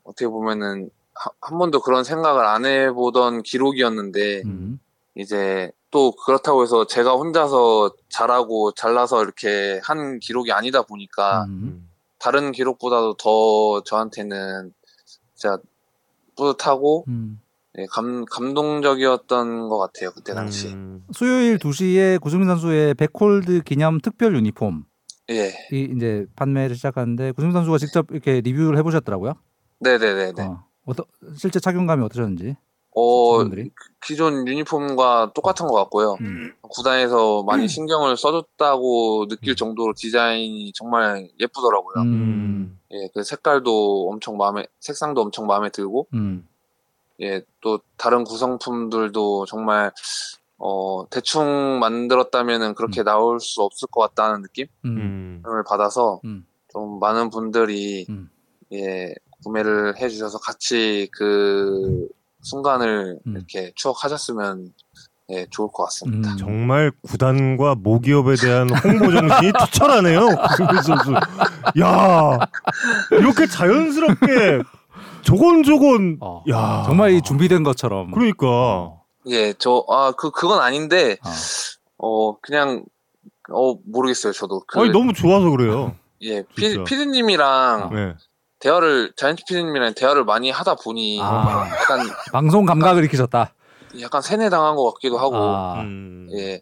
어떻게 보면은 하- 한 번도 그런 생각을 안 해보던 기록이었는데, 음. 이제 또 그렇다고 해서 제가 혼자서 잘하고 잘나서 이렇게 한 기록이 아니다 보니까 음. 음. 다른 기록보다도 더 저한테는 진짜 뿌듯하고 음. 예, 감, 감동적이었던 것 같아요 그때 당시 음. 수요일 2시에 구승민 선수의 백홀드 기념 특별 유니폼이 예 이제 판매를 시작하는데 구승민 선수가 직접 이렇게 리뷰를 해보셨더라고요. 네네네네 어, 어떠, 실제 착용감이 어떠셨는지. 어 분들이. 기존 유니폼과 똑같은 것 같고요. 음. 구단에서 많이 신경을 써줬다고 느낄 정도로 디자인이 정말 예쁘더라고요. 음. 예, 그 색깔도 엄청 마음에, 색상도 엄청 마음에 들고, 음. 예, 또 다른 구성품들도 정말 어 대충 만들었다면은 그렇게 나올 수 없을 것 같다는 느낌을 음. 음. 받아서 음. 좀 많은 분들이 음. 예 구매를 해주셔서 같이 그 순간을 음. 이렇게 추억하셨으면 예 좋을 것 같습니다. 음. 정말 구단과 모기업에 대한 홍보 정신이 투철하네요. 구승민 선수. 야 이렇게 자연스럽게 조곤조곤. 어. 야 정말 이 준비된 것처럼. 그러니까. 예, 저 아 그 그건 아닌데 어. 어 그냥 어 모르겠어요 저도 그 아니 너무 좋아서 그래요. 예 진짜. 피, 피디님이랑 네. 대화를 자이언트 피디님이랑 대화를 많이 하다 보니 아. 약간 방송 감각을 익히셨다. 약간 세뇌당한 것 같기도 하고 아. 음. 예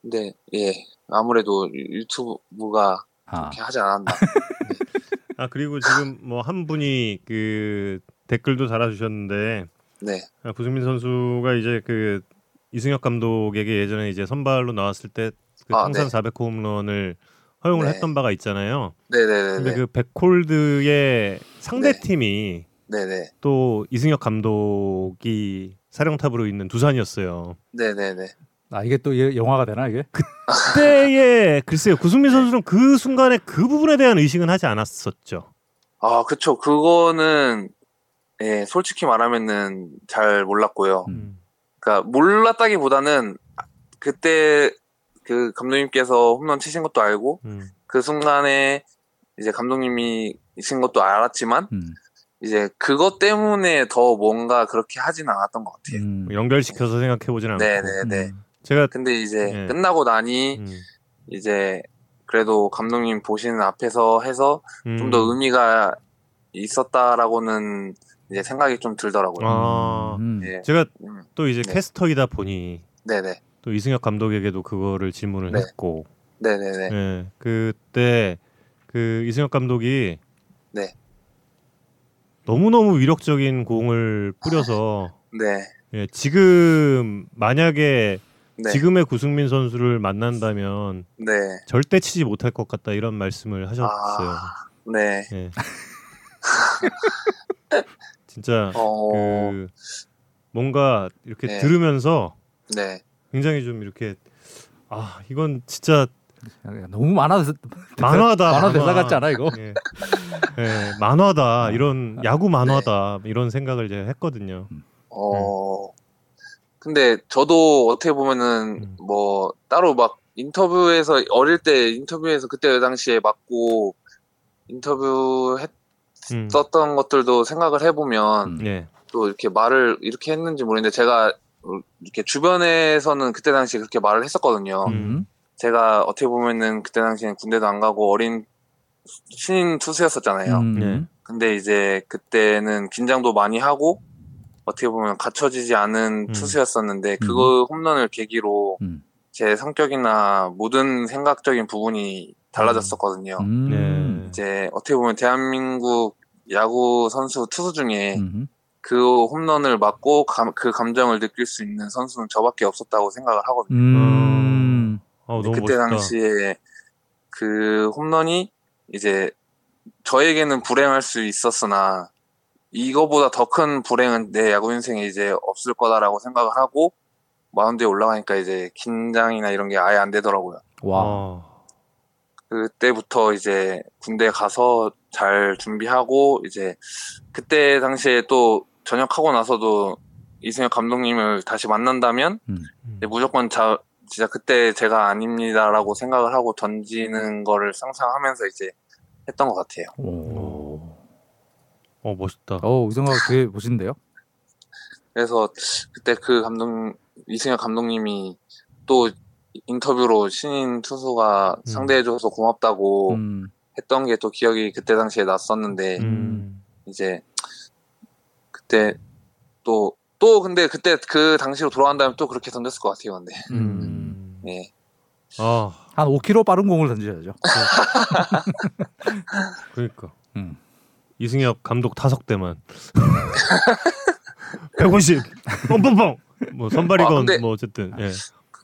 근데 예 아무래도 유- 유튜브가 아. 그렇게 하지 않았나 아 그리고 지금 뭐 한 분이 그 댓글도 달아주셨는데 네 아, 구승민 선수가 이제 그 이승엽 감독에게 예전에 이제 선발로 나왔을 때그 아, 통산 네. 400호 홈런을 허용을 네. 했던 바가 있잖아요. 네네네네 근데 그 백홀드의 상대 네. 팀이 네네 또 이승엽 감독이 사령탑으로 있는 두산이었어요. 네네네 아 이게 또 이- 영화가 되나 이게? 그때에 글쎄요 구승민 선수는 그 순간에 그 부분에 대한 의식은 하지 않았었죠. 아 그쵸 그거는 예 솔직히 말하면은 잘 몰랐고요 음. 그러니까 몰랐다기보다는 그때 그 감독님께서 홈런 치신 것도 알고 음. 그 순간에 이제 감독님이 이신 것도 알았지만 음. 이제 그것 때문에 더 뭔가 그렇게 하진 않았던 것 같아요. 음. 뭐 연결시켜서 생각해 보진 않고. 네네네. 음. 제가 근데 이제 네. 끝나고 나니 음, 이제 그래도 감독님 보시는 앞에서 해서 음. 좀더 의미가 있었다라고는 이제 생각이 좀 들더라고요. 아. 음. 예. 제가 음, 또 이제 네. 캐스터이다 보니 네네. 또 이승엽 감독에게도 그거를 질문을 네. 했고 네네네. 예, 그때 그 이승엽 감독이 네. 너무너무 위력적인 공을 뿌려서 네. 예, 지금 만약에 네. 지금의 구승민 선수를 만난다면 네. 절대 치지 못할 것 같다 이런 말씀을 하셨어요. 아, 네. 예. 진짜 어, 그 뭔가 이렇게 네. 들으면서 네. 굉장히 좀 이렇게 아 이건 진짜 너무 많아 대사- 만화다 만화 대사 같지 않아 이거? 예. 예, 만화다 아. 이런 야구 만화다 이런 생각을 제가 했거든요. 어, 근데 저도 어떻게 보면은 음. 뭐 따로 막 인터뷰에서 어릴 때 인터뷰에서 그때 당시에 맞고 인터뷰 음. 했었던 것들도 생각을 해보면 음. 예. 또 이렇게 말을 이렇게 했는지 모르겠는데 제가 이렇게 주변에서는 그때 당시에 그렇게 말을 했었거든요. 음. 제가 어떻게 보면은 그때 당시엔 군대도 안 가고 어린 신인 투수였었잖아요. 음. 네. 근데 이제 그때는 긴장도 많이 하고 어떻게 보면 갖춰지지 않은 음. 투수였었는데 그거 홈런을 계기로 음. 제 성격이나 모든 생각적인 부분이 달라졌었거든요. 음. 네. 이제 어떻게 보면 대한민국 야구 선수 투수 중에 음. 그 홈런을 맞고 감- 그 감정을 느낄 수 있는 선수는 저밖에 없었다고 생각을 하거든요. 음. 어, 너무 그때 멋있다. 당시에 그 홈런이 이제 저에게는 불행할 수 있었으나 이거보다 더 큰 불행은 내 야구 인생에 이제 없을 거다라고 생각을 하고 마운드에 올라가니까 이제 긴장이나 이런 게 아예 안 되더라고요. 와. 어. 그때부터 이제 군대 가서 잘 준비하고 이제 그때 당시에 또 전역하고 나서도 이승엽 감독님을 다시 만난다면 음. 이제 무조건 자, 진짜 그때 제가 아닙니다라고 생각을 하고 던지는 거를 상상하면서 이제 했던 것 같아요. 오. 어 멋있다. 어, 우성아 되게 멋있는데요? 그래서 그때 그 감독 이승엽 감독님이 또 인터뷰로 신인 투수가 음. 상대해줘서 고맙다고 음. 했던 게 또 기억이 그때 당시에 났었는데 음. 이제 그때 또 또 근데 그때 그 당시로 돌아간다면 또 그렇게 던졌을 것 같아요. 근데 음. 네. 아, 한 5km 빠른 공을 던지셔야죠. 그러니까 음. 이승엽 감독 타석 때만 150 뻥뻥뻥 뭐 선발이건 아, 근데- 뭐 어쨌든 예.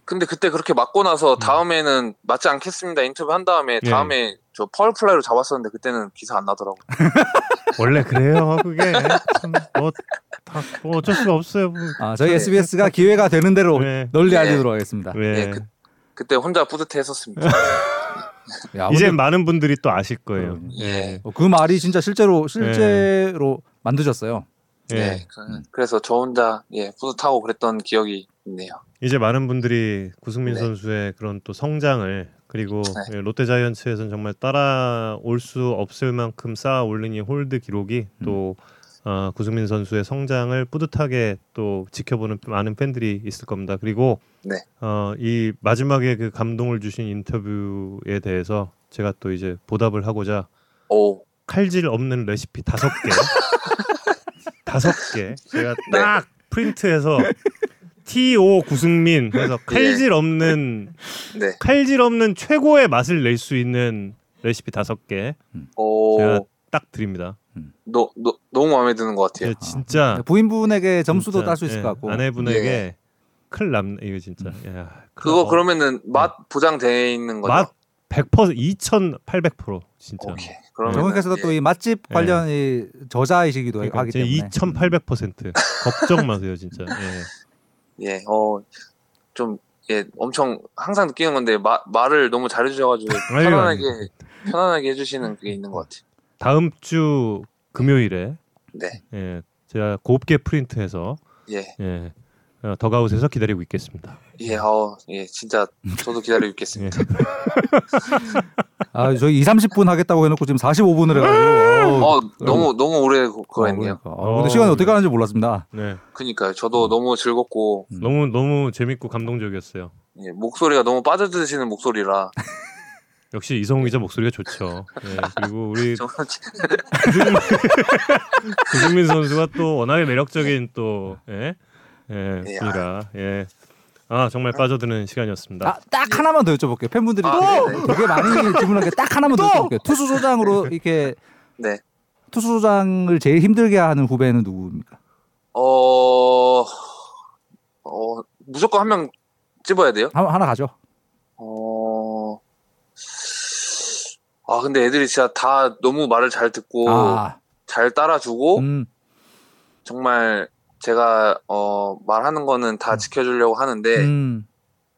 근데 그때 그렇게 맞고 나서 다음에는 맞지 않겠습니다 인터뷰 한 다음에 예. 다음에 저 파울 플라이로 잡았었는데 그때는 기사 안 나더라고. 원래 그래요 그게 참 뭐 다 뭐 어쩔 수가 없어요 뭐. 아, 저희 SBS가 기회가 되는 대로 네. 널리 네. 알리도록 하겠습니다. 왜 예, 그- 그때 혼자 뿌듯해했었습니다. 야, 이제 근데 많은 분들이 또 아실 거예요. 예. 어, 그 말이 진짜 실제로 실제로 만드셨어요. 예. 네, 그- 그래서 저 혼자 예 뿌듯하고 그랬던 기억이 있네요. 이제 많은 분들이 구승민 네. 선수의 그런 또 성장을 그리고 네. 예, 롯데 자이언츠에서는 정말 따라올 수 없을 만큼 쌓아 올린 이 홀드 기록이 음. 또 어, 구승민 선수의 성장을 뿌듯하게 또 지켜보는 많은 팬들이 있을 겁니다. 그리고 네. 어, 이 마지막에 그 감동을 주신 인터뷰에 대해서 제가 또 이제 보답을 하고자 오, 칼질 없는 레시피 다섯 개 다섯 개 제가 딱 프린트해서 T.O. 구승민 해서 칼질 없는 네, 칼질 없는 최고의 맛을 낼 수 있는 레시피 다섯 개 오, 제가 딱 드립니다. 너, 너, 너무 마음에 드는 것 같아요. 예, 진짜 부인분에게 점수도 딸 수 있을 예, 것 같고. 아내분에게 클남 이거 진짜 야, 큰일 그거 나. 그러면은 맛 보장돼 있는 거죠? 맛 100% 2,800% 진짜. 오케이. 그러면 정은께서도 또이 맛집 예. 관련 이 저자이시기도 그러니까 하기 때문에. 2,800% 걱정 마세요 진짜. 예. 예, 어, 좀, 예, 엄청 항상 느끼는 건데, 마, 말을 너무 잘해주셔가지고, 아이고, 편안하게, 편안하게 해주시는 그게 있는 것 같아요. 다음 주 금요일에 네, 예, 제가 곱게 프린트해서 예, 예, 어, 더가웃에서 기다리고 있겠습니다. 예, 어, 예, 진짜, 저도 기다리고 있겠습니다. 예. 아, 저희 2, 30분 하겠다고 해놓고 지금 45분을 해가지고. 어, 너무, 너무 오래 그- 그거 했네요. 그러니까. 어, 근데 어, 시간이 네. 어떻게 가는지 몰랐습니다. 네, 그니까요. 저도 너무 즐겁고, 음. 너무 너무 재밌고 감동적이었어요. 예, 목소리가 너무 빠져드시는 목소리라, 역시 이성우 기자 목소리가 좋죠. 예, 그리고 우리 정말 구승민 선수가 또 워낙에 매력적인 또 예, 예, 예, 분이라 예. 아 정말 빠져드는 시간이었습니다. 아, 딱 하나만 더 여쭤볼게요. 팬분들이 아, 네네. 되게 많이 질문한 게 딱 하나만 더 여쭤볼게요. 투수 조장으로 이렇게 네. 투수 조장을 제일 힘들게 하는 후배는 누구입니까? 어, 어, 무조건 한명 찝어야 돼요? 하, 하나 가죠. 어, 아, 근데 애들이 진짜 다 너무 말을 잘 듣고, 아, 잘 따라주고, 음, 정말 제가, 어, 말하는 거는 다 지켜주려고 하는데, 음,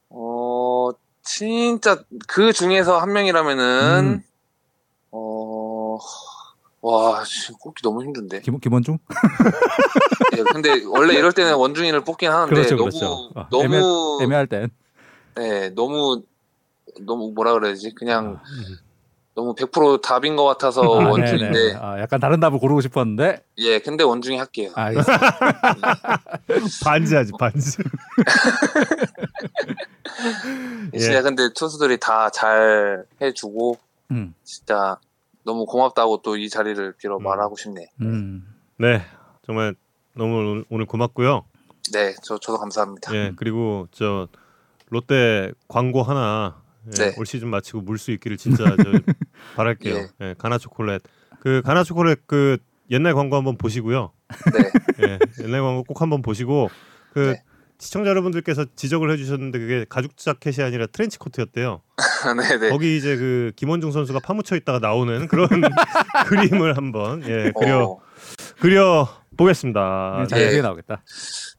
어, 진짜 그 중에서 한 명이라면은, 음. 어, 와, 지금 꼽기 너무 힘든데. 김, 김원중? 예, 근데 원래 이럴 때는 원중이를 뽑긴 하는데 그렇죠, 너무 그렇죠. 어, 너무 애매할 땐. 예, 너무 너무 뭐라 그래야지? 그냥 음. 너무 100% 답인 것 같아서 아, 어, 원중인데 네네. 아, 약간 다른 답을 고르고 싶었는데. 예, 근데 원중이 할게요. 아. 반지하지 반지. 예. 진짜 근데 투수들이 다 잘 해주고 음, 진짜 너무 고맙다고 또 이 자리를 빌어 음. 말하고 싶네. 음. 네 정말 너무 오늘- 오늘 고맙고요. 네, 저 저도 감사합니다. 예 그리고 저 롯데 광고 하나 예, 네. 올 시즌 마치고 물 수 있기를 진짜 저 바랄게요. 예. 예, 가나 초콜릿 그 가나 초콜릿 그 옛날 광고 한번 보시고요. 네, 예, 옛날 광고 꼭 한번 보시고 그 네. 시청자 여러분들께서 지적을 해주셨는데 그게 가죽 자켓이 아니라 트렌치 코트였대요. 네, 네. 거기 이제 그 김원중 선수가 파묻혀 있다가 나오는 그런 그림을 한번 예 그려 어, 그려 보겠습니다. 네, 네. 자세히 나오겠다.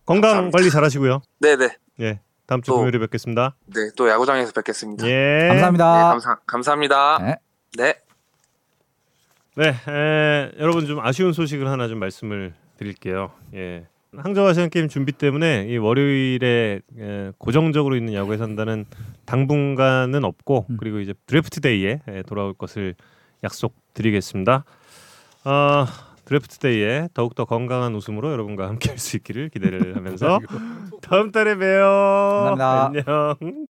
건강 감사합니다. 관리 잘하시고요. 네, 네, 예 다음 주 또- 금요일에 뵙겠습니다. 네, 또 야구장에서 뵙겠습니다. 네, 예 감사합니다. 감사 감사합니다. 네. 네. 네, 에, 여러분 좀 아쉬운 소식을 하나 좀 말씀을 드릴게요. 예. 항저우 아시안 게임 준비 때문에 이 월요일에 에, 고정적으로 있는 야구에 산다는 당분간은 없고 음. 그리고 이제 드래프트 데이에 에, 돌아올 것을 약속드리겠습니다. 어, 드래프트 데이에 더욱더 건강한 웃음으로 여러분과 함께할 수 있기를 기대를 하면서 다음 달에 봬요. 감사합니다. 안녕.